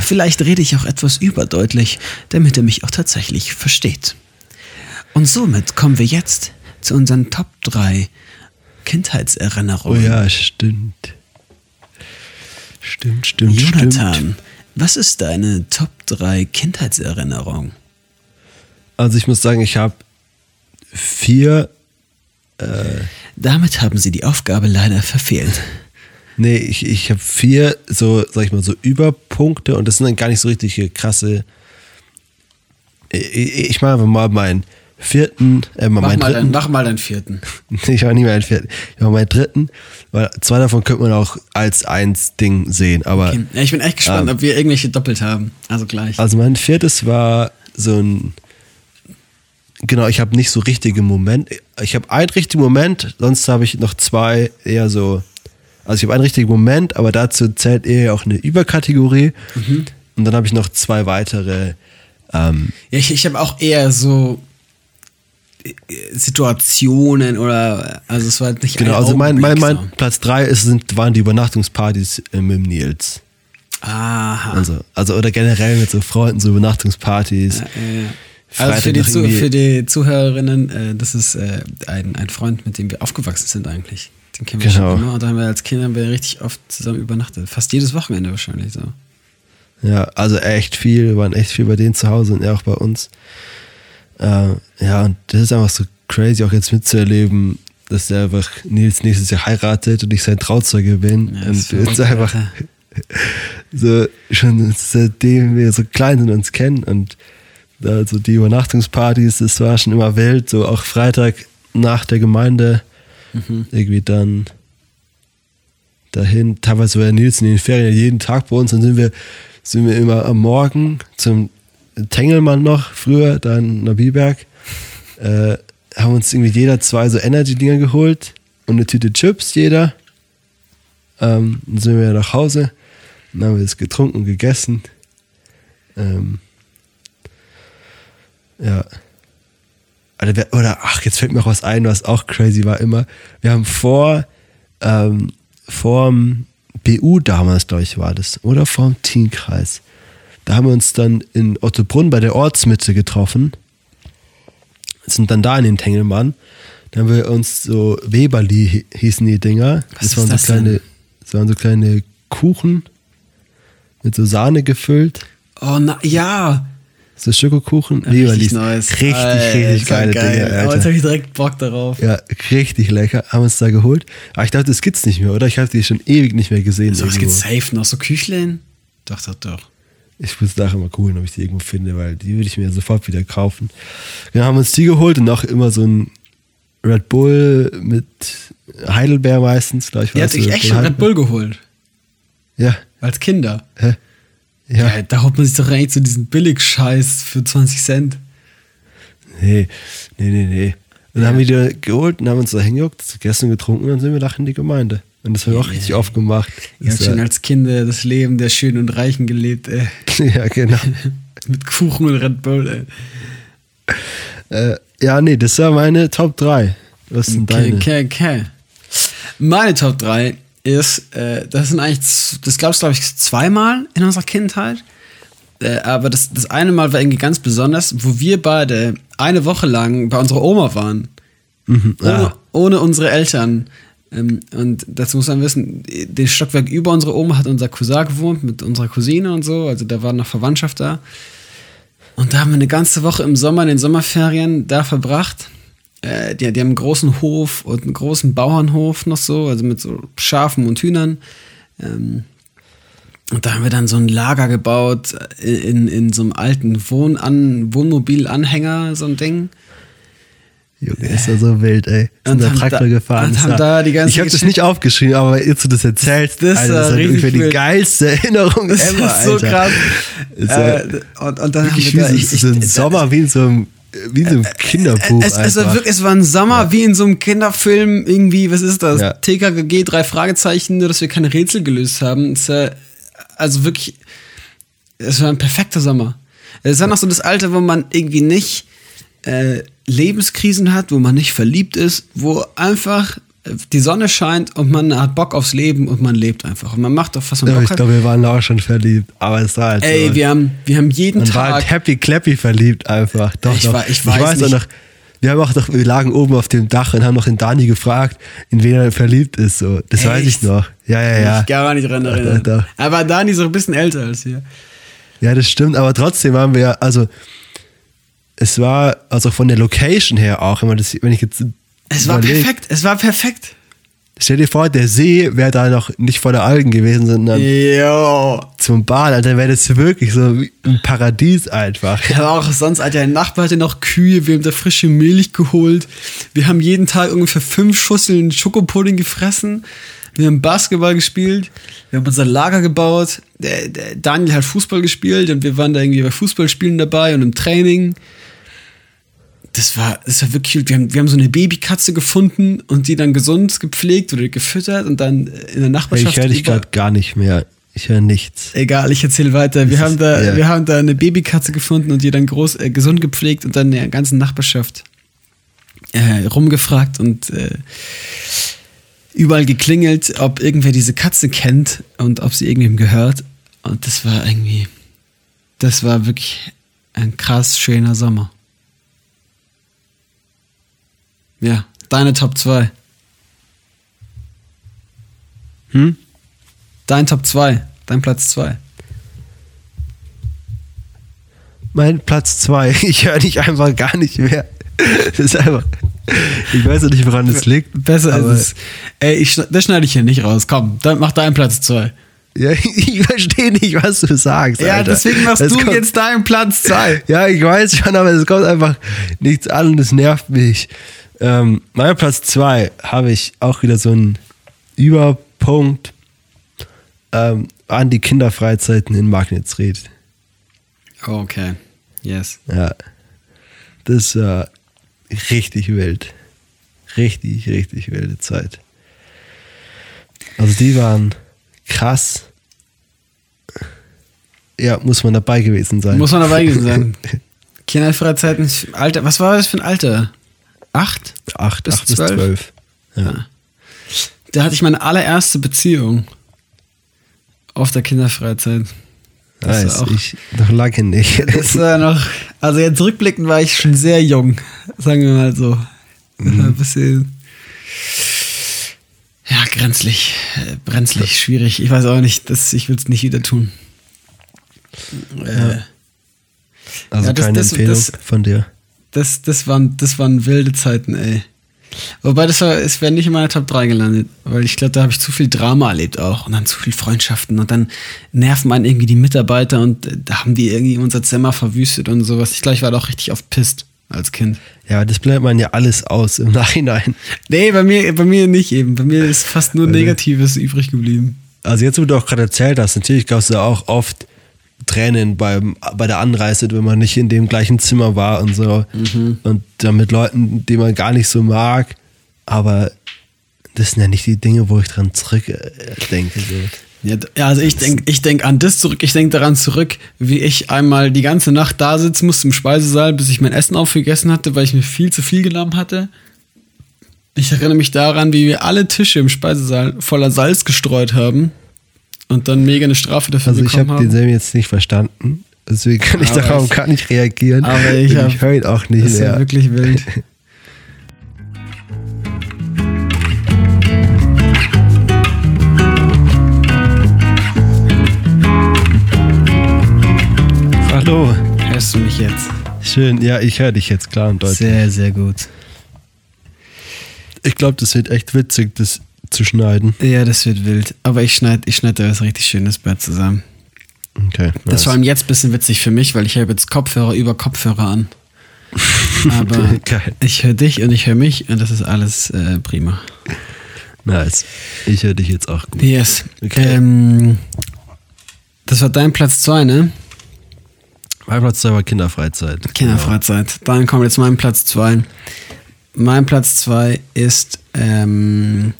Vielleicht rede ich auch etwas überdeutlich, damit er mich auch tatsächlich versteht. Und somit kommen wir jetzt zu unseren Top 3 Oh Kindheitserinnerungen. ja, stimmt. Stimmt, stimmt, Jonathan, stimmt. was ist deine Top 3 Kindheitserinnerung? Also ich muss sagen, ich habe vier, Damit haben sie die Aufgabe leider verfehlt. nee, ich, ich habe vier so, sag ich mal, so Überpunkte und das sind dann gar nicht so richtige krasse. Ich, ich mache einfach mal meinen vierten, äh, Mach meinen mal, deinen, dritten. mach mal deinen vierten. Ich mache nicht meinen vierten, ich mache meinen dritten, weil zwei davon könnte man auch als eins Ding sehen, aber Okay. Ja, ich bin echt gespannt, Ähm. ob wir irgendwelche doppelt haben. Also gleich. Also mein viertes war so ein. Genau, ich habe nicht so richtige Momente. Ich habe einen richtigen Moment, sonst habe ich noch zwei eher so. Also ich habe einen richtigen Moment, aber dazu zählt eher auch eine Überkategorie. Und dann habe ich noch zwei weitere. Ähm, Ja, ich, ich habe auch eher so Situationen oder also es war halt nicht genau, also mein, mein, mein Platz drei ist, sind, waren die Übernachtungspartys äh, mit Nils. Aha. Also, also oder generell mit so Freunden, so Übernachtungspartys. Äh, also Freitag für die, Zu, für die Zuhörerinnen, äh, das ist äh, ein, ein Freund, mit dem wir aufgewachsen sind eigentlich. Den kennen wir Genau. schon immer und da haben wir als Kinder haben wir richtig oft zusammen übernachtet. Fast jedes Wochenende wahrscheinlich so. Ja, also echt viel, wir waren echt viel bei denen zu Hause und er auch bei uns. Äh, ja, und das ist einfach so crazy, auch jetzt mitzuerleben, dass er einfach Nils nächstes Jahr heiratet und ich sein Trauzeuge bin. Ja, das und ist jetzt einfach Alter. so schon seitdem wir so klein sind uns kennen und da so die Übernachtungspartys, das war schon immer wild, so auch Freitag nach der Gemeinde Mhm. irgendwie dann dahin, teilweise war Nils in den Ferien jeden Tag bei uns, dann sind wir, sind wir immer am Morgen zum Tengelmann noch, früher, dann nach Biberg, äh, haben uns irgendwie jeder zwei so Energy-Dinger geholt und eine Tüte Chips, jeder. Ähm, dann sind wir nach Hause, dann haben wir das getrunken gegessen. Ähm, ja. Oder, oder, ach, jetzt fällt mir auch was ein, was auch crazy war immer. Wir haben vor, ähm, vorm BU damals, glaube ich, war das, oder vorm Teamkreis. Da haben wir uns dann in Ottobrunn bei der Ortsmitte getroffen. Sind dann da in den Tengelmann. Da haben wir uns so Weberli hi- hießen die Dinger. Was das waren das so kleine, denn? das waren so kleine Kuchen mit so Sahne gefüllt. Oh na, ja. So Schokokuchen. Ja, richtig nice. Richtig, Alter, richtig geile geil. Dinge, Aber Alter. jetzt habe ich direkt Bock darauf. Ja, richtig lecker. Haben uns da geholt. Aber ich dachte, das gibt's nicht mehr, oder? Ich habe die schon ewig nicht mehr gesehen. So, es gibt safe noch so Küchlein. Doch, doch, doch. Ich muss nachher mal googeln, ob ich die irgendwo finde, weil die würde ich mir sofort wieder kaufen. Dann haben wir uns die geholt und auch immer so ein Red Bull mit Heidelbeer meistens, glaube ich. Ihr habt euch echt schon Red Bull geholt. Ja, Als Kinder. hä? Ja, Ja. da holt man sich doch eigentlich so diesen Billig-Scheiß für 20 Cent. nee, nee, nee, nee. Und dann haben wir die geholt und haben uns da hingejuckt, gegessen getrunken und dann sind wir nach in die Gemeinde. Und das haben wir auch richtig oft gemacht. Habt Das schon als Kinder das Leben der Schönen und Reichen gelebt, ey. ja, genau. Mit Kuchen und Red Bull, ey. äh, ja, nee, das war meine Top 3. Was sind Okay, deine? okay, okay. Meine Top 3 ist, äh, das sind eigentlich, das glaubst du, glaube ich, zweimal in unserer Kindheit. Äh, aber das, das eine Mal war irgendwie ganz besonders, wo wir beide eine Woche lang bei unserer Oma waren. Mhm. Ohne, Ah, ohne unsere Eltern. Ähm, und dazu muss man wissen, den Stockwerk über unsere Oma hat unser Cousin gewohnt mit unserer Cousine und so. Also da war noch Verwandtschaft da. Und da haben wir eine ganze Woche im Sommer, in den Sommerferien da verbracht. Äh, die, die haben einen großen Hof und einen großen Bauernhof noch so, also mit so Schafen und Hühnern. Ähm, und da haben wir dann so ein Lager gebaut in, in so einem alten Wohnan Wohnmobilanhänger, so ein Ding. Junge, ist ja so wild, ey. Sind Und der Traktor da- gefahren. ist ja- da die ganze ich habe das nicht aufgeschrieben, aber jetzt du das erzählst, Das Alter, das ist richtig ungefähr die geilste Erinnerung Das ever, ist so Alter. krass. Ist ja Äh, und, und dann haben wir da, ich, ich, so ein Sommer, wie in so einem, wie in so einem Kinderbuch Es, es, war wirklich, es war ein Sommer wie in so einem Kinderfilm, irgendwie, was ist das? Ja. TKKG, drei Fragezeichen, nur dass wir keine Rätsel gelöst haben. Es, also wirklich, es war ein perfekter Sommer. Es war noch so das Alter, wo man irgendwie nicht äh, Lebenskrisen hat, wo man nicht verliebt ist, wo einfach die Sonne scheint und man hat Bock aufs Leben und man lebt einfach. Und man macht auf was man Ja, Bock ich hat. glaube, wir waren auch schon verliebt, aber es war halt Ey, so. wir haben, wir haben jeden man war halt Tag. happy clappy verliebt einfach. Doch, Ich doch. war- ich weiß auch nicht. noch, wir haben auch noch, wir lagen oben auf dem Dach und haben noch den Dani gefragt, in wen er verliebt ist. So. Das weiß ich Echt? noch. Ja, ja, ja. Ich gar nicht dran Doch, erinnern. doch, doch. Aber Dani ist auch ein bisschen älter als wir. Ja, das stimmt, aber trotzdem waren wir ja, also es war, also von der Location her auch, wenn, man das, wenn ich jetzt Es war überleg, perfekt, es war perfekt. Stell dir vor, der See wäre da noch nicht vor der Algen gewesen, sondern Jo. zum Baden, Alter, wäre das wirklich so ein Paradies einfach. Ja, auch sonst, Alter, ein Nachbar hatte noch Kühe, wir haben da frische Milch geholt. Wir haben jeden Tag ungefähr fünf Schüsseln Schokopudding gefressen. Wir haben Basketball gespielt. Wir haben unser Lager gebaut. Der, der Daniel hat Fußball gespielt und wir waren da irgendwie bei Fußballspielen dabei und im Training. Das war, das war wirklich, wir haben, wir haben so eine Babykatze gefunden und die dann gesund gepflegt oder gefüttert und dann in der Nachbarschaft. ich höre dich gerade gar nicht mehr. Ich höre nichts. Egal, ich erzähle weiter. Wir Das haben, ist- da, ja. wir haben da eine Babykatze gefunden und die dann groß, äh, gesund gepflegt und dann in der ganzen Nachbarschaft äh, rumgefragt und äh, überall geklingelt, ob irgendwer diese Katze kennt und ob sie irgendwem gehört. Und das war irgendwie, das war wirklich ein krass schöner Sommer. Ja, deine Top 2. Hm? Dein Top 2. Dein Platz 2. Mein Platz zwei. Ich höre dich einfach gar nicht mehr. Das ist einfach. Ich weiß nicht, woran es liegt. Besser ist es. Ey, ich, das schneide ich hier nicht raus. Komm, dann mach deinen Platz 2. Ja, ich verstehe nicht, was du sagst. Ja, Alter. deswegen machst Es du kommt- jetzt deinen Platz 2. Ja, ich weiß schon, aber es kommt einfach nichts an und es nervt mich. Ähm, mein Platz zwei habe ich auch wieder so einen Überpunkt ähm, an die Kinderfreizeiten in Magnetsried. Okay. Yes. Ja. Das war richtig wild. Richtig, richtig wilde Zeit. Also die waren krass. Ja, muss man dabei gewesen sein. Muss man dabei gewesen sein. Kinderfreizeiten, Alter, was war das für ein Alter? Acht? Acht bis acht bis zwölf? zwölf. Ja. Da hatte ich meine allererste Beziehung. Auf der Kinderfreizeit. Das Weiß auch- ich noch lange nicht. Das war noch, also jetzt rückblickend war ich schon sehr jung, sagen wir mal so. War ein bisschen, ja, grenzlich, brenzlig, schwierig. Ich weiß auch nicht, das, ich will es nicht wieder tun. Äh, also Ja, das- keine das- Empfehlung von dir. Das, das, waren, das waren wilde Zeiten, ey. Wobei das war, es wäre nicht in meiner Top 3 gelandet, weil ich glaube, da habe ich zu viel Drama erlebt auch und dann zu viel Freundschaften und dann nerven einen irgendwie die Mitarbeiter und äh, da haben die irgendwie unser Zimmer verwüstet und sowas. Ich glaube, ich war doch richtig oft pisst als Kind. Ja, das bleibt man ja alles aus im Nachhinein. Nee, bei mir, bei mir nicht eben. Bei mir ist fast nur. Negatives übrig geblieben. Also jetzt, wo du auch gerade erzählt hast, natürlich gab es ja auch oft Tränen beim, bei der Anreise, wenn man nicht in dem gleichen Zimmer war und so. Mhm. Und dann mit Leuten, die man gar nicht so mag. Aber das sind ja nicht die Dinge, wo ich dran zurück äh. So. Ja, also ich denke ich denk an das zurück, ich denke daran zurück, wie ich einmal die ganze Nacht da sitzen musste im Speisesaal, bis ich mein Essen aufgegessen hatte, weil ich mir viel zu viel genommen hatte. Ich erinnere mich daran, wie wir alle Tische im Speisesaal voller Salz gestreut haben und dann mega eine Strafe dafür Also ich bekommen habe den haben. Sam jetzt nicht verstanden. Deswegen kann ich Aber darauf ich- gar nicht reagieren. aber ich hab- ich höre ihn auch nicht Das ist ja wirklich wild. Hallo. Hörst du mich jetzt? Schön. Ja, ich höre dich jetzt klar und deutlich. Sehr, sehr gut. Ich glaube, das wird echt witzig, das zu schneiden. Ja, das wird wild. Aber ich schneide ich schneid da was richtig schönes Bett zusammen. Okay. Das nice. war allem jetzt ein bisschen witzig für mich, weil ich habe jetzt Kopfhörer über Kopfhörer an. Aber ich höre dich und ich höre mich und das ist alles äh, prima. Nice. Ich höre dich jetzt auch gut. Yes. Okay. Ähm, das war dein Platz 2, ne? Mein Platz zwei war Kinderfreizeit. Kinderfreizeit. Dann kommt jetzt mein Platz 2. Mein Platz 2 ist, ähm,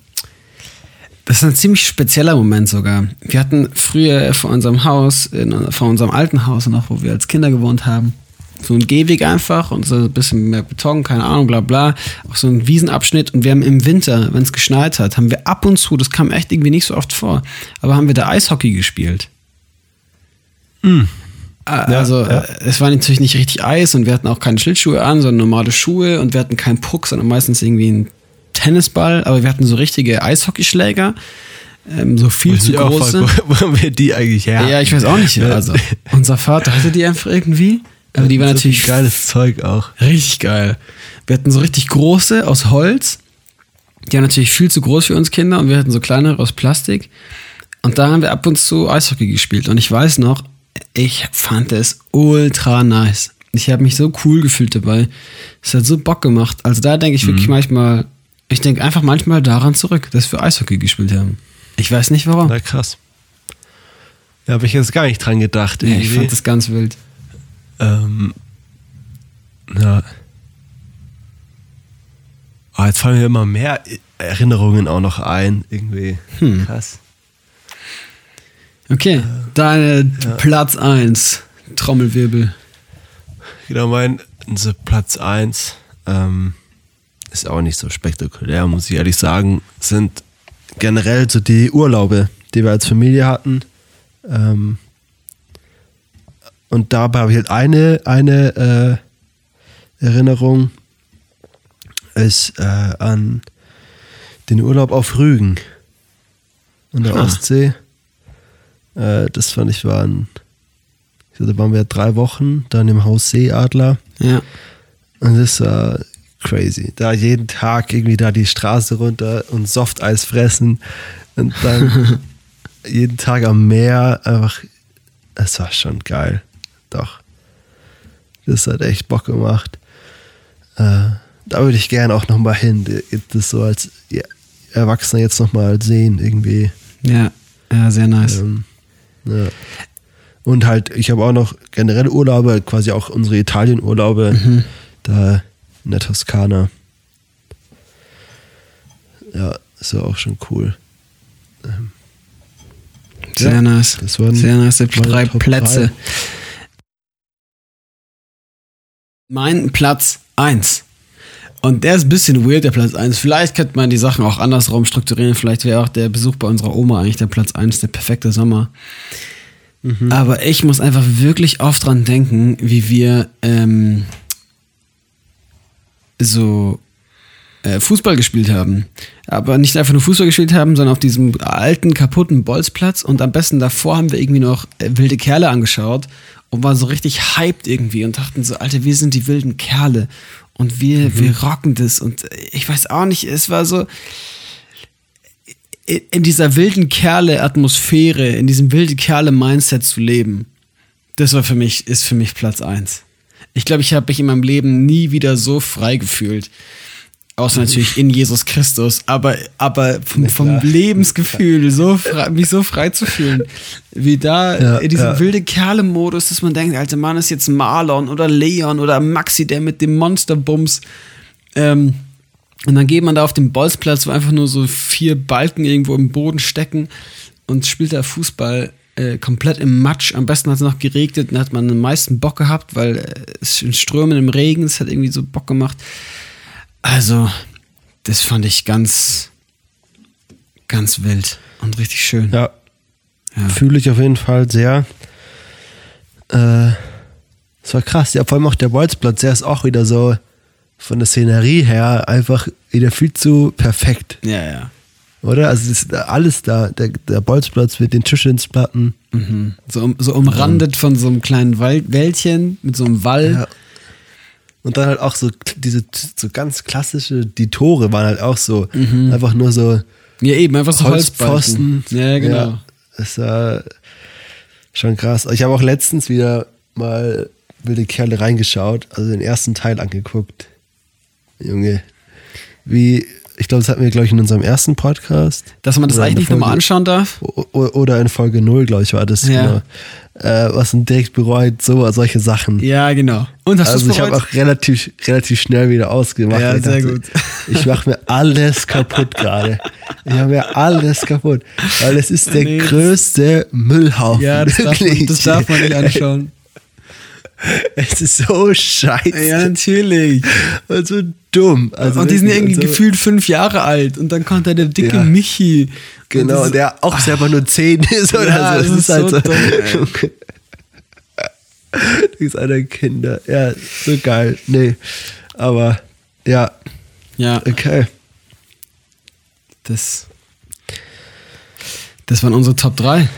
das ist ein ziemlich spezieller Moment sogar. Wir hatten früher vor unserem Haus, in, vor unserem alten Haus noch, wo wir als Kinder gewohnt haben, So ein Gehweg einfach und so ein bisschen mehr Beton, keine Ahnung, bla bla. Auch so ein Wiesenabschnitt. Und wir haben im Winter, wenn es geschneit hat, haben wir ab und zu, das kam echt irgendwie nicht so oft vor, aber haben wir da Eishockey gespielt. Äh, Also ja. äh, es war natürlich nicht richtig Eis und wir hatten auch keine Schlittschuhe an, sondern normale Schuhe und wir hatten keinen Puck, sondern meistens irgendwie einen Tennisball, aber wir hatten so richtige Eishockeyschläger, ähm, so viel zu große. Wo haben wir die eigentlich her? Ja, ich weiß auch nicht. Also unser Vater hatte die einfach irgendwie, aber die waren So natürlich geiles Zeug auch. richtig geil. Wir hatten so richtig große aus Holz. Die waren natürlich viel zu groß für uns Kinder und wir hatten so kleinere aus Plastik. Und da haben wir ab und zu Eishockey gespielt. Und ich weiß noch, ich fand es ultra nice. Ich habe mich so cool gefühlt dabei. Es hat so Bock gemacht. Also da denke ich wirklich manchmal, ich denke einfach manchmal daran zurück, dass wir Eishockey gespielt haben. Ich weiß nicht warum. Na krass. Da habe ich jetzt gar nicht dran gedacht. Nee, ich fand das ganz wild. Ähm, ja. Oh, jetzt fallen mir immer mehr Erinnerungen auch noch ein. Irgendwie. Hm. Krass. Okay, deine Platz 1. Trommelwirbel. Genau, mein Platz 1 ähm, ist auch nicht so spektakulär, muss ich ehrlich sagen. Sind generell so die Urlaube, die wir als Familie hatten. Ähm, und dabei habe ich halt eine, eine äh, Erinnerung ist äh, an den Urlaub auf Rügen an der Ah. Ostsee. Äh, das fand ich waren, ich glaube, da waren wir drei Wochen dann im Haus Seeadler. Ja. Und das war crazy. Da jeden Tag irgendwie da die Straße runter und Softeis fressen und dann jeden Tag am Meer einfach. Es war schon geil. Doch. Das hat echt Bock gemacht. Äh, da würde ich gerne auch nochmal hin. Das so als ja, Erwachsener jetzt nochmal sehen, irgendwie. Ja, ja, sehr nice. Ähm, ja. Und halt, ich habe auch noch generelle Urlaube, quasi auch unsere Italien-Urlaube, Mhm. da in der Toskana. Ja, ist ja auch schon cool. Sehr Ja, nice. das waren Sehr nice. Drei Top Plätze. drei. Mein Platz 1. Und der ist ein bisschen weird, der Platz 1. Vielleicht könnte man die Sachen auch andersrum strukturieren. Vielleicht wäre auch der Besuch bei unserer Oma eigentlich der Platz 1, der perfekte Sommer. Aber ich muss einfach wirklich oft dran denken, wie wir ähm, so äh, Fußball gespielt haben. Aber nicht einfach nur Fußball gespielt haben, sondern auf diesem alten, kaputten Bolzplatz. Und am besten davor haben wir irgendwie noch äh, wilde Kerle angeschaut und waren so richtig hyped irgendwie und dachten so, Alter, wir sind die wilden Kerle. Und wir, wir rocken das. Und äh, ich weiß auch nicht, es war so in- in dieser wilden Kerle-Atmosphäre, in diesem wilde Kerle-Mindset zu leben. Das war für mich, ist für mich Platz eins. Ich glaube, ich habe mich in meinem Leben nie wieder so frei gefühlt. Außer natürlich in Jesus Christus, aber, aber vom, vom. Lebensgefühl, so frei, mich so frei zu fühlen, wie da Ja, in diesem ja. wilde Kerle-Modus, dass man denkt, alter Mann ist jetzt Marlon oder Leon oder Maxi, der mit dem Monsterbums. Ähm, und dann geht man da auf den Bolzplatz, wo einfach nur so vier Balken irgendwo im Boden stecken und spielt da Fußball äh, komplett im Matsch. Am besten hat es noch geregnet und hat man am meisten Bock gehabt, weil äh, es in Strömen im Regen, es hat irgendwie so Bock gemacht. Also, das fand ich ganz, ganz wild und richtig schön. Ja, Ja. fühle ich auf jeden Fall sehr. Äh, es war krass. Ja, vor allem auch der Bolzplatz, der ist auch wieder so von der Szenerie her einfach wieder viel zu perfekt, Ja, ja. Oder? Also ist alles da. Der, der Bolzplatz mit den Tischensplatten. Mhm. So, um, so umrandet von so einem kleinen Wald, Wäldchen mit so einem Wall. Ja. Und dann halt auch so diese so ganz klassische, die Tore waren halt auch so einfach nur so Ja, eben, einfach so Holzpfosten. Holzbalken. Ja, genau. Ja, das war schon krass. Ich habe auch letztens wieder mal wilde Kerle reingeschaut, also den ersten Teil angeguckt. Junge, wie, ich glaube, das hatten wir, glaube ich, in unserem ersten Podcast. Dass man das eigentlich nicht nochmal anschauen darf. Oder in Folge 0, glaube ich, war das. Ja. Genau. Äh, was ein direkt bereut, so, solche Sachen. Ja, genau. Und hast Also ich habe auch relativ, relativ schnell wieder ausgemacht. Ja, sehr dachte, gut. Ich mache mir alles kaputt gerade. Ich mache mir alles kaputt. Weil es ist der Nee, größte Müllhaufen. Ja, das darf, man, wirklich. das darf man nicht anschauen. Es ist so scheiße. Ja, natürlich. Und so dumm. Also und die sind irgendwie so- gefühlt fünf Jahre alt. Und dann kommt da der dicke Ja. Michi. Genau, Und der auch selber nur 10 ist oder Ja, so. das ist so dumm, ist einer Kinder. Ja, so geil. Nee. Aber ja, ja, okay. das, das waren unsere Top 3,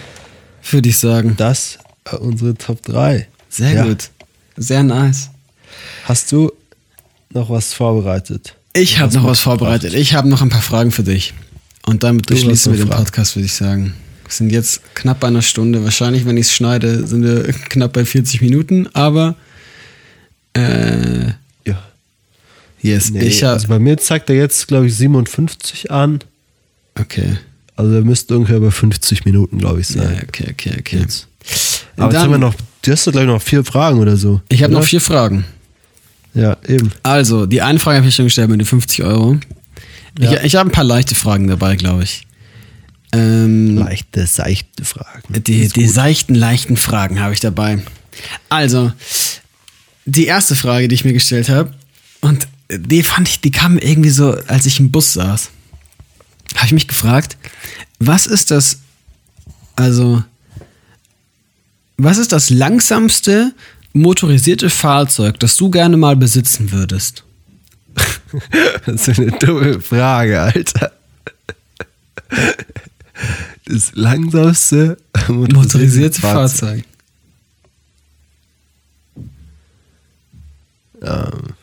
würde ich sagen. Das unsere Top 3. Sehr Ja. gut. Sehr nice. Hast du noch was vorbereitet? Ich habe noch was vorbereitet. Ich habe noch ein paar Fragen für dich. Und damit Du hast beschließen wir den Fragen. Podcast, würde ich sagen. Wir sind jetzt knapp bei einer Stunde. Wahrscheinlich, wenn ich es schneide, sind wir knapp bei 40 Minuten. Aber äh, Ja. yes, Nee, ich habe. also bei mir zeigt er jetzt, glaube ich, 57 an. okay. Also wir müssten ungefähr bei 50 Minuten, glaube ich, Ja, sein. okay, okay, okay. Jetzt. Aber jetzt Dann- haben wir noch, du hast doch gleich noch vier Fragen oder so. Ich habe noch vier Fragen. Ja, eben. Also, die eine Frage habe ich schon gestellt mit den 50 Euro. Ja. Ich, ich habe ein paar leichte Fragen dabei, glaube ich. Ähm, Leichte, seichte Fragen. Die, die seichten, leichten Fragen habe ich dabei. Also, die erste Frage, die ich mir gestellt habe, und die fand ich, die kam irgendwie so, als ich im Bus saß, habe ich mich gefragt, was ist das, also, was ist das langsamste motorisierte Fahrzeug, das du gerne mal besitzen würdest? Das ist eine dumme Frage, Alter. Das langsamste Motorisierte Fahrzeug. Ähm,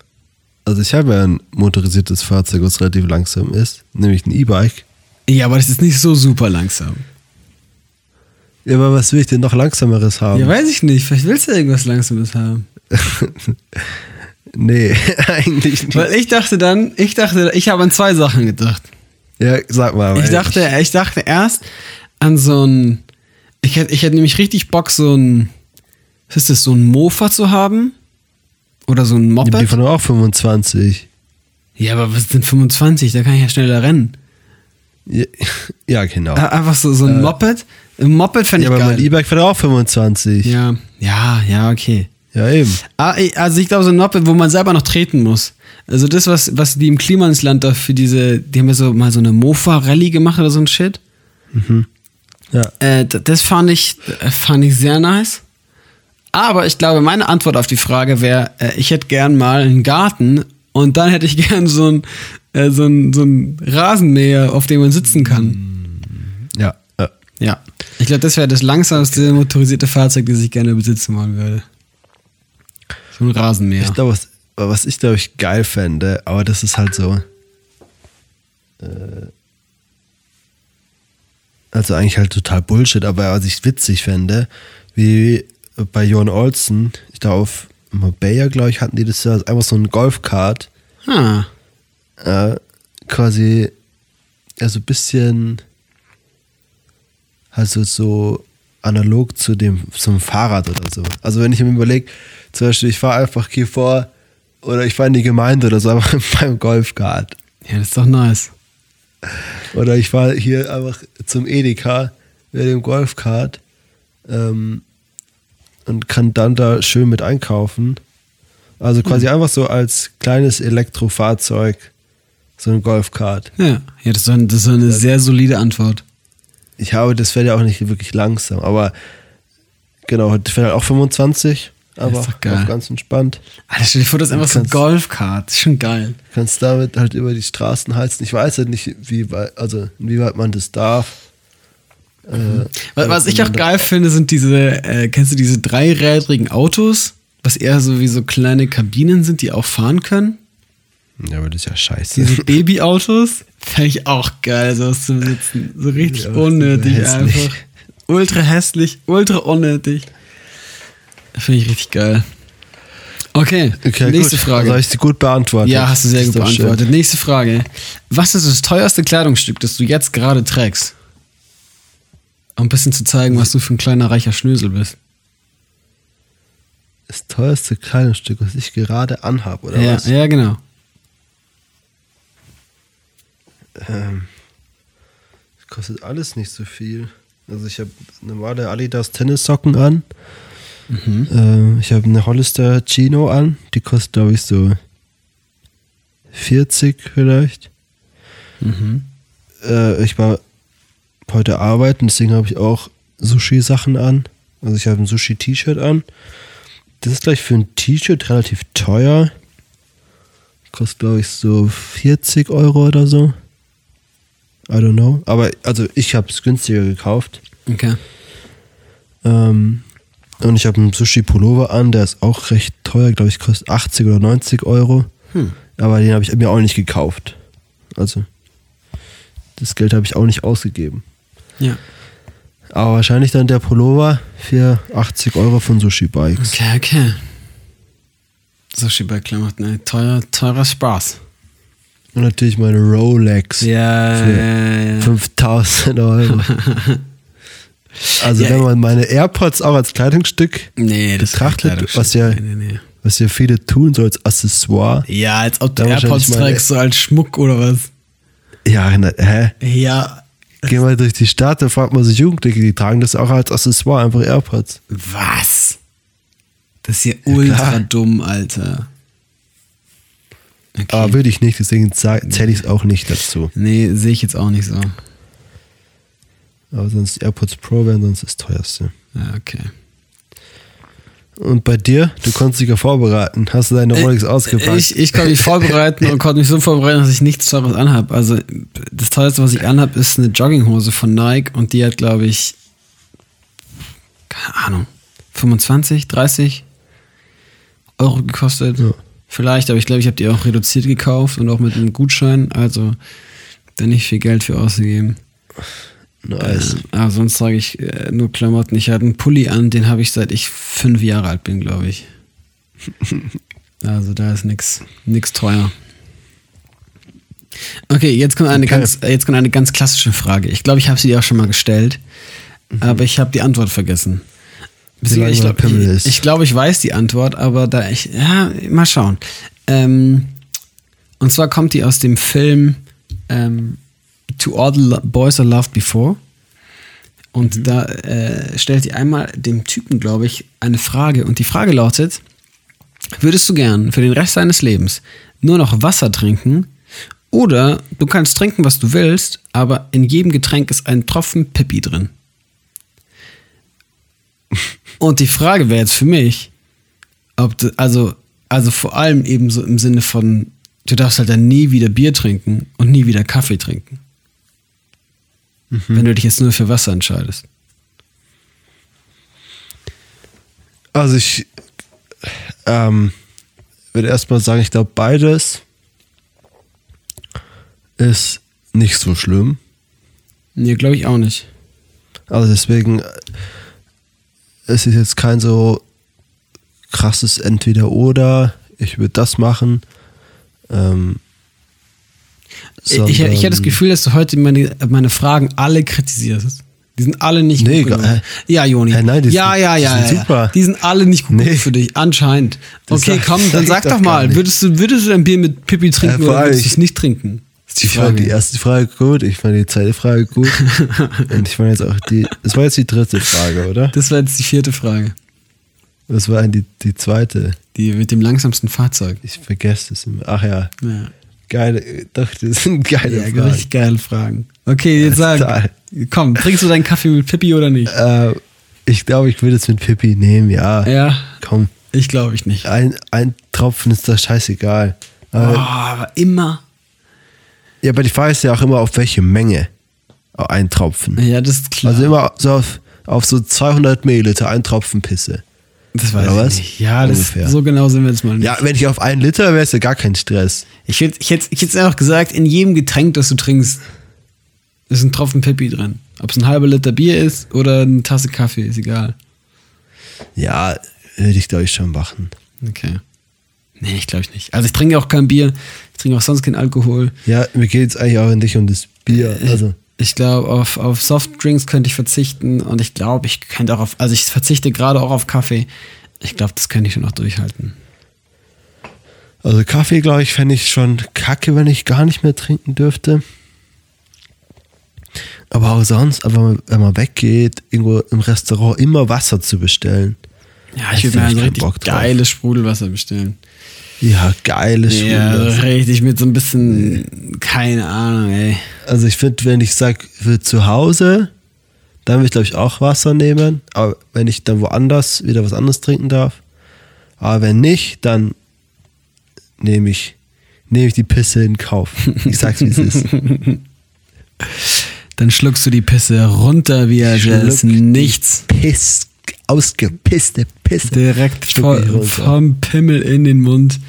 also ich habe ja ein motorisiertes Fahrzeug, was relativ langsam ist, nämlich ein E-Bike. Ja, aber das ist nicht so super langsam. Ja, aber was will ich denn noch langsameres haben? Ja, weiß ich nicht. Vielleicht willst du irgendwas Langsames haben. nee, eigentlich nicht. Weil ich dachte dann, ich dachte, ich habe an zwei Sachen gedacht. Ja, sag mal. Ich dachte, ich dachte erst an so ein, ich hätte, ich nämlich richtig Bock, so ein, was ist das, so ein Mofa zu haben? Oder so ein Die Moped? von auch 25. Ja, aber was sind 25? Da kann ich ja schneller rennen. Ja, ja genau. Äh, Einfach so, so ein Moped. Ein Moped fände ja, ich aber mein geil. E-Bike fährt auch 25. Ja, ja, ja, okay. Ja, eben. Ah, Also ich glaube, so ein Moped, wo man selber noch treten muss. Also das, was, was die im Klimansland da für diese, die haben ja so mal so eine Mofa-Rallye gemacht oder so ein Shit. Ja. Äh, das fand ich, äh, fand ich sehr nice. Aber ich glaube, meine Antwort auf die Frage wäre, äh, ich hätte gern mal einen Garten und dann hätte ich gern so ein, äh, so ein, so ein Rasenmäher, auf dem man sitzen kann. Ja. ja. Ja. Ich glaube, das wäre das langsamste motorisierte Fahrzeug, das ich gerne besitzen wollen würde. So ein Rasenmäher. Ich glaube, was, was ich glaube ich geil fände, aber das ist halt so. Äh, also eigentlich halt total Bullshit, aber was ich witzig fände, wie bei Jon Olsen, ich glaube auf Marbella, glaube ich, hatten die das ja einfach so ein Golfkart, Ah. Äh, quasi, also ein bisschen, also so analog zu dem, zum Fahrrad oder so. Also wenn ich mir überlege, zum Beispiel, ich fahre einfach hier vor oder ich fahre in die Gemeinde oder so, einfach beim Golfkart. Ja, das ist doch nice. Oder ich fahre hier einfach zum Edeka mit dem Golfkart ähm, und kann dann da schön mit einkaufen. Also quasi einfach so als kleines Elektrofahrzeug so ein Golfkart. Ja, ja das, ist doch, das ist eine sehr solide Antwort. Ich habe, das fährt ja auch nicht wirklich langsam, aber genau, das fährt halt auch 25, aber auch ganz entspannt. Alter, stell dir vor, das ist einfach so ein Golfkart. Schon geil. Kannst damit halt über die Straßen heizen. Ich weiß halt nicht, wie weit, also inwieweit man das darf. Äh, Was, was ich auch geil finde, sind diese, äh, kennst du diese dreirädrigen Autos, was eher so wie so kleine Kabinen sind, die auch fahren können? Ja, aber das ist ja scheiße. Diese Babyautos, fände ich auch geil, sowas zu besitzen. So richtig Ja, unnötig hässlich. einfach. Ultra hässlich, ultra unnötig. Finde ich richtig geil. Okay, Okay, nächste gut. Frage. Also habe ich sie gut beantwortet. Ja, hast du sehr Das gut doch schön. beantwortet. Nächste Frage. Was ist das teuerste Kleidungsstück, das du jetzt gerade trägst? Um ein bisschen zu zeigen, was du für ein kleiner reicher Schnösel bist. Das teuerste Kleidungsstück, was ich gerade anhab, oder Ja, was? ja, genau. Ähm, das kostet alles nicht so viel. Also ich habe normale Adidas Tennissocken an. Äh, ich habe eine Hollister Chino an, die kostet glaube ich so 40 vielleicht. Äh, ich war heute arbeiten, deswegen habe ich auch Sushi-Sachen an. Also ich habe ein Sushi-T-Shirt an. Das ist gleich für ein T-Shirt relativ teuer. Kostet, glaube ich, so 40 Euro oder so. I don't know. Aber also ich habe es günstiger gekauft. Okay. Ähm, und ich habe einen Sushi-Pullover an, der ist auch recht teuer, glaube ich, kostet 80 oder 90 Euro. Aber den habe ich mir auch nicht gekauft. Also, das Geld habe ich auch nicht ausgegeben. Ja. Aber wahrscheinlich dann der Pullover für 80 Euro von Sushi Bikes. Okay, okay. Sushi bei Klamotten, ey. Teuer, teurer Spaß. Und natürlich meine Rolex Ja, für ja, ja. 5000 Euro. Also, Ja, wenn man meine AirPods auch als Kleidungsstück Nee, betrachtet, was ja, Nee, nee, was ja viele tun, so als Accessoire. Ja, als ob du AirPods trägst, so als Schmuck oder was. Ja, na, hä? Ja. Geh mal durch die Stadt, da fragt man sich Jugendliche, die tragen das auch als Accessoire, einfach AirPods. Was? Das ist hier ultra klar. dumm, Alter. Okay. Aber würde ich nicht, deswegen zähle ich es auch nicht dazu. nee, sehe ich jetzt auch nicht so. Aber sonst AirPods Pro wären sonst das teuerste. Ja, okay. Und bei dir, du konntest dich ja vorbereiten. Hast du deine Rolex ausgepackt? Äh, Ich, ich konnte mich vorbereiten und konnte mich so vorbereiten, dass ich nichts Teures anhab. Also das teuerste, was ich anhab, ist eine Jogginghose von Nike und die hat, glaube ich, keine Ahnung, 25, 30 Euro gekostet. Ja. Vielleicht, aber ich glaube, ich habe die auch reduziert gekauft und auch mit einem Gutschein. Also da nicht viel Geld für ausgegeben. nice. Ähm, aber sonst trage ich äh, nur Klamotten. Ich hatte einen Pulli an, den habe ich seit ich fünf Jahre alt bin, glaube ich. also da ist nix, nix teuer. Okay, jetzt kommt eine Okay. ganz, äh, jetzt kommt eine ganz klassische Frage. Ich glaube, ich habe sie dir auch schon mal gestellt, aber ich habe die Antwort vergessen. Lange ich glaube, ich, ich, glaube, ich weiß die Antwort, aber da ich, ja, mal schauen. Ähm, und zwar kommt die aus dem Film ähm, To All the Boys I Loved Before. Und da äh, stellt sie einmal dem Typen, glaube ich, eine Frage. Und die Frage lautet: Würdest du gern für den Rest deines Lebens nur noch Wasser trinken? Oder du kannst trinken, was du willst, aber in jedem Getränk ist ein Tropfen Pipi drin. Und die Frage wäre jetzt für mich, ob du, also, also vor allem eben so im Sinne von, du darfst halt dann nie wieder Bier trinken und nie wieder Kaffee trinken. Wenn du dich jetzt nur für Wasser entscheidest. Also ich ähm, würde erstmal sagen, ich glaube beides ist nicht so schlimm. Nee, glaube ich auch nicht. Also deswegen, es ist jetzt kein so krasses Entweder-Oder. Ich würde das machen. Ähm, Ich, ich hätte das Gefühl, dass du heute meine, meine Fragen alle kritisierst. Die sind alle nicht Nee, gut äh, Ja, Joni. äh, nein, die ja, sind- ja, die ja, sind ja, super. Die sind alle nicht gut Nee. für dich, anscheinend. Das Okay, sag- komm, dann sag doch mal, würdest du, würdest du dein Bier mit Pipi trinken Äh, oder würdest du es nicht trinken? Ist Ich fand die erste Frage gut, ich fand die zweite Frage gut. Und ich fand jetzt auch die. Das war jetzt die dritte Frage, oder? Das war jetzt die vierte Frage. Das war die, die zweite. Die mit dem langsamsten Fahrzeug. Ich vergesse es immer. Ach ja, Ja, geile, doch, das sind geile ja Fragen. richtig geile Fragen. Okay, jetzt sag. Total. Komm, trinkst du deinen Kaffee mit Pipi oder nicht? Äh, ich glaube, ich würde es mit Pippi nehmen, ja. Ja, Komm, ich glaube ich nicht. ein, ein Tropfen ist doch scheißegal. Oh, Aber, aber immer. Ja, aber die Frage ist ja auch immer, auf welche Menge ein Tropfen. Ja, das ist klar. Also immer so auf, auf so 200 Milliliter ein Tropfen Pisse. das weiß oder ich was? nicht. Ja, das, so genau sind wir jetzt mal nicht. Ja, wenn ich auf einen Liter wäre, ist ja gar kein Stress. Ich hätte ich hätte, ich hätte einfach gesagt, in jedem Getränk, das du trinkst, ist ein Tropfen Pipi drin. Ob es ein halber Liter Bier ist oder eine Tasse Kaffee, ist egal. Ja, würde ich glaube ich schon machen. Okay. Nee, ich glaube ich nicht. Also ich trinke auch kein Bier, ich trinke auch sonst keinen Alkohol. Ja, mir geht es eigentlich auch nicht um das Bier. Also, Ich glaube, auf, auf Softdrinks könnte ich verzichten und ich glaube, ich könnte auch auf, also ich verzichte gerade auch auf Kaffee. Ich glaube, das könnte ich schon noch durchhalten. also Kaffee, glaube ich, fände ich schon kacke, wenn ich gar nicht mehr trinken dürfte. Aber auch sonst, aber wenn man weggeht, irgendwo im Restaurant immer Wasser zu bestellen. Ja, ich würde mir ein richtig geiles Sprudelwasser bestellen. Ja, geiles Ja, Sprudelwasser. richtig mit so ein bisschen, keine Ahnung, ey. Also ich finde, wenn ich sage, für zu Hause, dann würde ich, glaube ich, auch Wasser nehmen. Aber wenn ich dann woanders wieder was anderes trinken darf. Aber wenn nicht, dann nehme ich, nehme ich die Pisse in Kauf. Ich sag's, wie es ist. Dann schluckst du die Pisse runter wie als wäre es nichts. Piss, ausgepisste Pisse. Direkt runter. vom Pimmel in den Mund.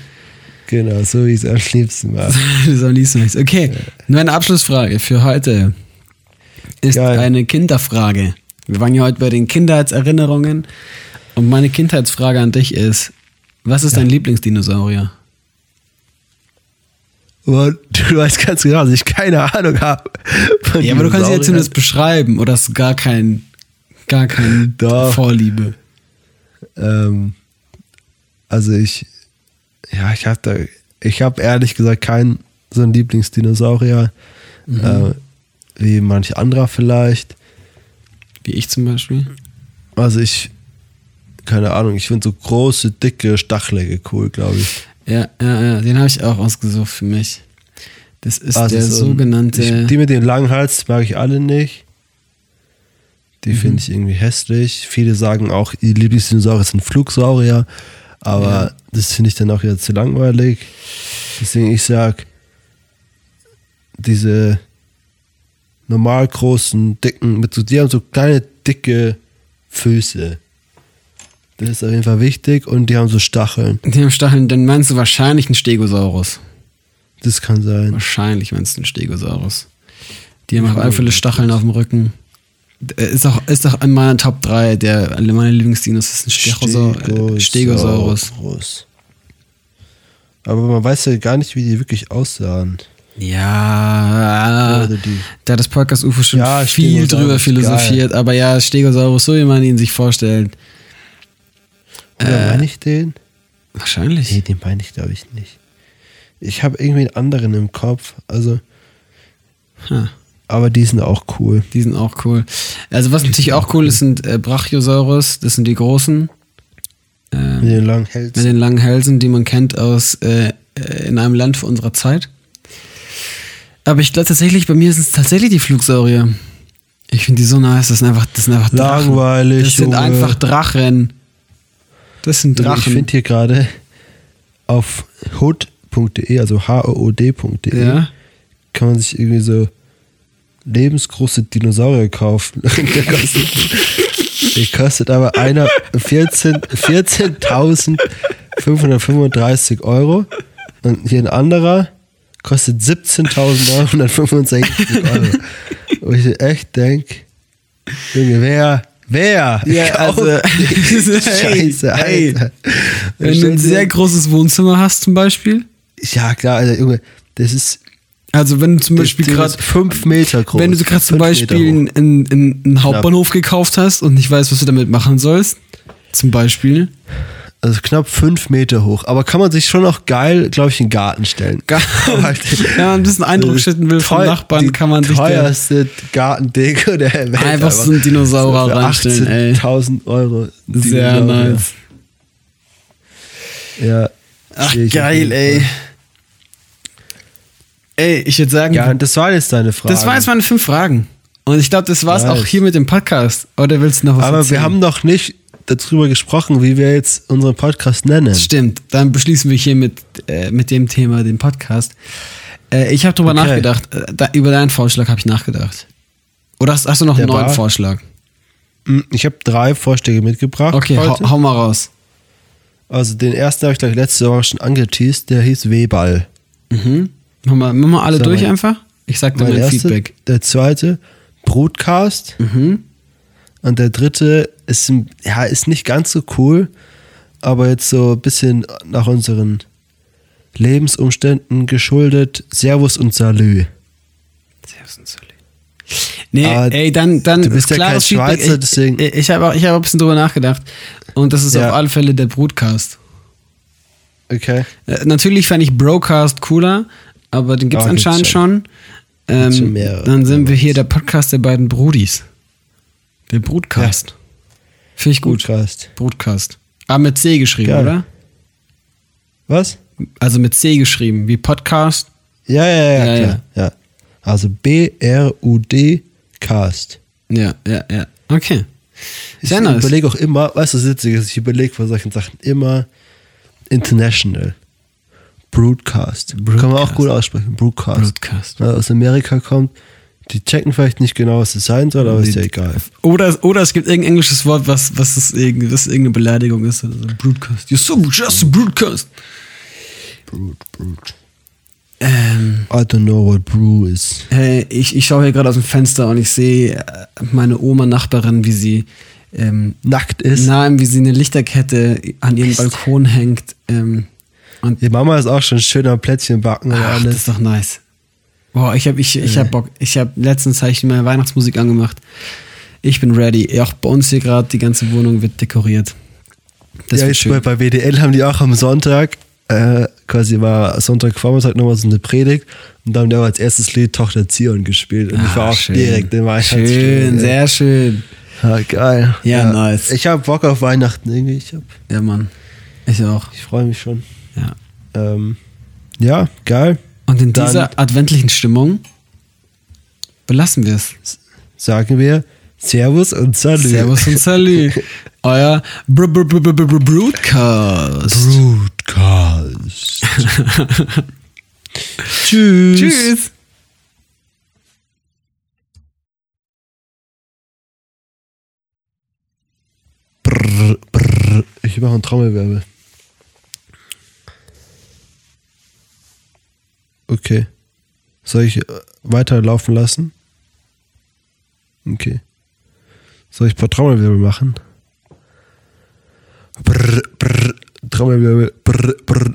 Genau, so wie es am liebsten mache. das ist am liebsten nichts. Okay, nur eine Abschlussfrage für heute. Ist Geil. eine Kinderfrage. Wir waren ja heute bei den Kindheitserinnerungen. Und meine Kindheitsfrage an dich ist: Was ist dein Lieblingsdinosaurier? Und du weißt ganz genau, dass ich keine Ahnung habe. Ja, aber du kannst sie ja zumindest beschreiben. Oder hast du gar kein, gar keine Doch. Vorliebe? Ähm, also ich, ja, ich habe da, ich habe ehrlich gesagt keinen so einen Lieblingsdinosaurier, Mhm. äh, wie manch anderer vielleicht. Wie ich zum Beispiel. Also ich, keine Ahnung, ich finde so große, dicke, stachelige cool, glaube ich. Ja, ja, ja, den habe ich auch ausgesucht für mich. Das ist Also der so sogenannte. Ich, die mit dem langen Hals mag ich alle nicht. Die Mhm. finde ich irgendwie hässlich. Viele sagen auch, ihr Lieblingsdinosaurier sind Flugsaurier, aber Ja. das finde ich dann auch wieder zu langweilig. Deswegen ich sag, diese normal großen, dicken, mit so, die haben so kleine, dicke Füße. Das ist auf jeden Fall wichtig und die haben so Stacheln. die haben Stacheln, dann meinst du wahrscheinlich einen Stegosaurus. Das kann sein. Wahrscheinlich meinst du einen Stegosaurus. Die haben auf alle Fälle Stacheln auf dem Rücken. Äh, Ist auch, ist auch in meiner Top 3 der meine Lieblingsdinos ist ein Stegosaurus. Stegosaurus. Stegosaurus. Aber man weiß ja gar nicht, wie die wirklich aussahen. Ja, da hat das Podcast UFO schon Ja, viel Stegosaurus, drüber philosophiert, aber ja, Stegosaurus, so wie man ihn sich vorstellt. Oder Äh, meine ich den? Wahrscheinlich. Nee, den meine ich glaube ich nicht. Ich habe irgendwie einen anderen im Kopf. Also, Ha, aber die sind auch cool. die sind auch cool. Also was natürlich auch cool ist, sind äh, Brachiosaurus, das sind die großen. Ähm, Mit den langen Hälsen. mit den langen Hälsen, die man kennt aus äh, äh, in einem Land vor unserer Zeit. Aber ich glaube tatsächlich, bei mir sind es tatsächlich die Flugsaurier. Ich finde die so nice, das sind einfach, das sind einfach Drachen. Langweilig, Das sind Junge. einfach Drachen. Das sind Also Ich Drachen. finde hier gerade auf hood.de, also h-o-o-d.de, ja. kann man sich irgendwie so lebensgroße Dinosaurier kaufen. der, kostet, der kostet aber einer 14 14.535 Euro und hier ein anderer kostet 17.965 Euro. Wo ich echt denke, Junge, wer, wer? Ja, also, Scheiße, hey, Alter. Wenn du ein sehr großes Wohnzimmer hast zum Beispiel. Ja, klar, Alter, Junge, das ist Also wenn du zum Beispiel gerade fünf Meter groß. wenn du gerade zum Beispiel einen, einen, einen Hauptbahnhof gekauft hast und nicht weißt, was du damit machen sollst, zum Beispiel. Also knapp fünf Meter hoch. Aber kann man sich schon auch geil, glaube ich, in den Garten stellen. Gar- Halt- Wenn man ein bisschen Eindruck schütten will vom Nachbarn, kann man sich teuerste Gartendeko der Welt. einfach so einen Dinosaurier reinstellen, ey. 18.000 Euro. Sehr nice. Ja. Ach, geil, ey. Ey, ich würde sagen, Ja, das war jetzt deine Frage. das waren jetzt meine fünf Fragen. Und ich glaube, das war's Nice. auch hier mit dem Podcast. Oder willst du noch was Aber erzählen? wir haben noch nicht darüber gesprochen, wie wir jetzt unseren Podcast nennen. Stimmt, dann beschließen wir hier mit, äh, mit dem Thema den Podcast. Äh, ich habe drüber Okay. nachgedacht. Äh, da, über deinen Vorschlag habe ich nachgedacht. Oder hast, hast du noch einen Der neuen war- Vorschlag? Hm, Ich habe drei Vorschläge mitgebracht. Okay, hau, hau mal raus. Also den ersten habe ich gleich letzte Woche schon angeteased, der hieß W-Ball. Mhm. Machen wir, machen wir alle So, durch mein- einfach? Ich sag dir Mein mein erster, Feedback. der zweite, Broadcast. Mhm. Und der dritte ist, ja, ist nicht ganz so cool, aber jetzt so ein bisschen nach unseren Lebensumständen geschuldet. Servus und Salü. Nee, Aber ey, dann, dann du bist ist ja kein Feedback. Schweizer, ich, deswegen- Ich, ich habe auch, ich hab auch ein bisschen drüber nachgedacht. Und das ist Ja. auf alle Fälle der Broadcast. Okay. Äh, natürlich fände ich Broadcast cooler, aber den gibt's Aber gibt's anscheinend schon. Schon Ähm, mehrere, dann sind wir aber- hier der Podcast der beiden Brudis. Der Broadcast. Finde ich gut. Broadcast. Broadcast. Ah, mit C geschrieben, Geil. oder? Was? Also mit C geschrieben, wie Podcast. Ja, ja, ja, Ja, klar. Ja. Also B-R-U-D Cast. Ja, ja, ja. Okay. Ich Sehr nice. überlege auch immer, weißt du, das Witzige ist, ich überlege bei solchen Sachen immer international. Broadcast. Kann man auch Broadcast. gut aussprechen. Broadcast. Broadcast. Ja, aus Amerika kommt. Die checken vielleicht nicht genau, was es sein soll, aber ist ja egal. Oder, oder es gibt irgendein englisches Wort, was, was, ist irgendwie, was irgendeine Beleidigung ist. Also Broadcast. You're so just a broadcast. Brood, brood. Ähm, I don't know what brew is. hey, ich, ich schaue hier gerade aus dem Fenster und ich sehe äh, meine Oma-Nachbarin, wie sie ähm, Nackt ist. Nein, wie sie eine Lichterkette an ihrem Balkon hängt. Ähm, und Die Mama ist auch schon schön am Plätzchen backen und ach, das alles. ist doch nice. Boah, ich habe ich, ich hab Bock. Ich habe letztens hab ich mir Weihnachtsmusik angemacht. Ich bin ready. Auch bei uns hier gerade die ganze Wohnung wird dekoriert. Das ja, ich, bei, bei WDL haben die auch am Sonntag, äh, quasi war Sonntagvormittag nochmal so eine Predigt und da haben die auch als erstes Lied Tochter Zion gespielt und ich war Ah, auch schön. direkt in Weihnachtsstimmung. Schön, ja. sehr schön. Ja, geil. Ja, nice. Ich habe Bock auf Weihnachten irgendwie. Ich, hab, Ja, Mann. Ich auch. ich freue mich schon. Ja. Ähm, ja, geil. Und in Dann- dieser adventlichen Stimmung belassen wir es. Sagen wir Servus und Salut. Servus und Salut. Euer Br Br Br Br Br Broadcast. Broadcast. Tschüss. Tschüss. Brr, brr. Ich mache einen Trommelwirbel. Okay. Soll ich äh, weiterlaufen lassen? Okay. Soll ich ein paar Trommelwirbel machen? Brr, brr, Trommelwirbel. Brr, brr,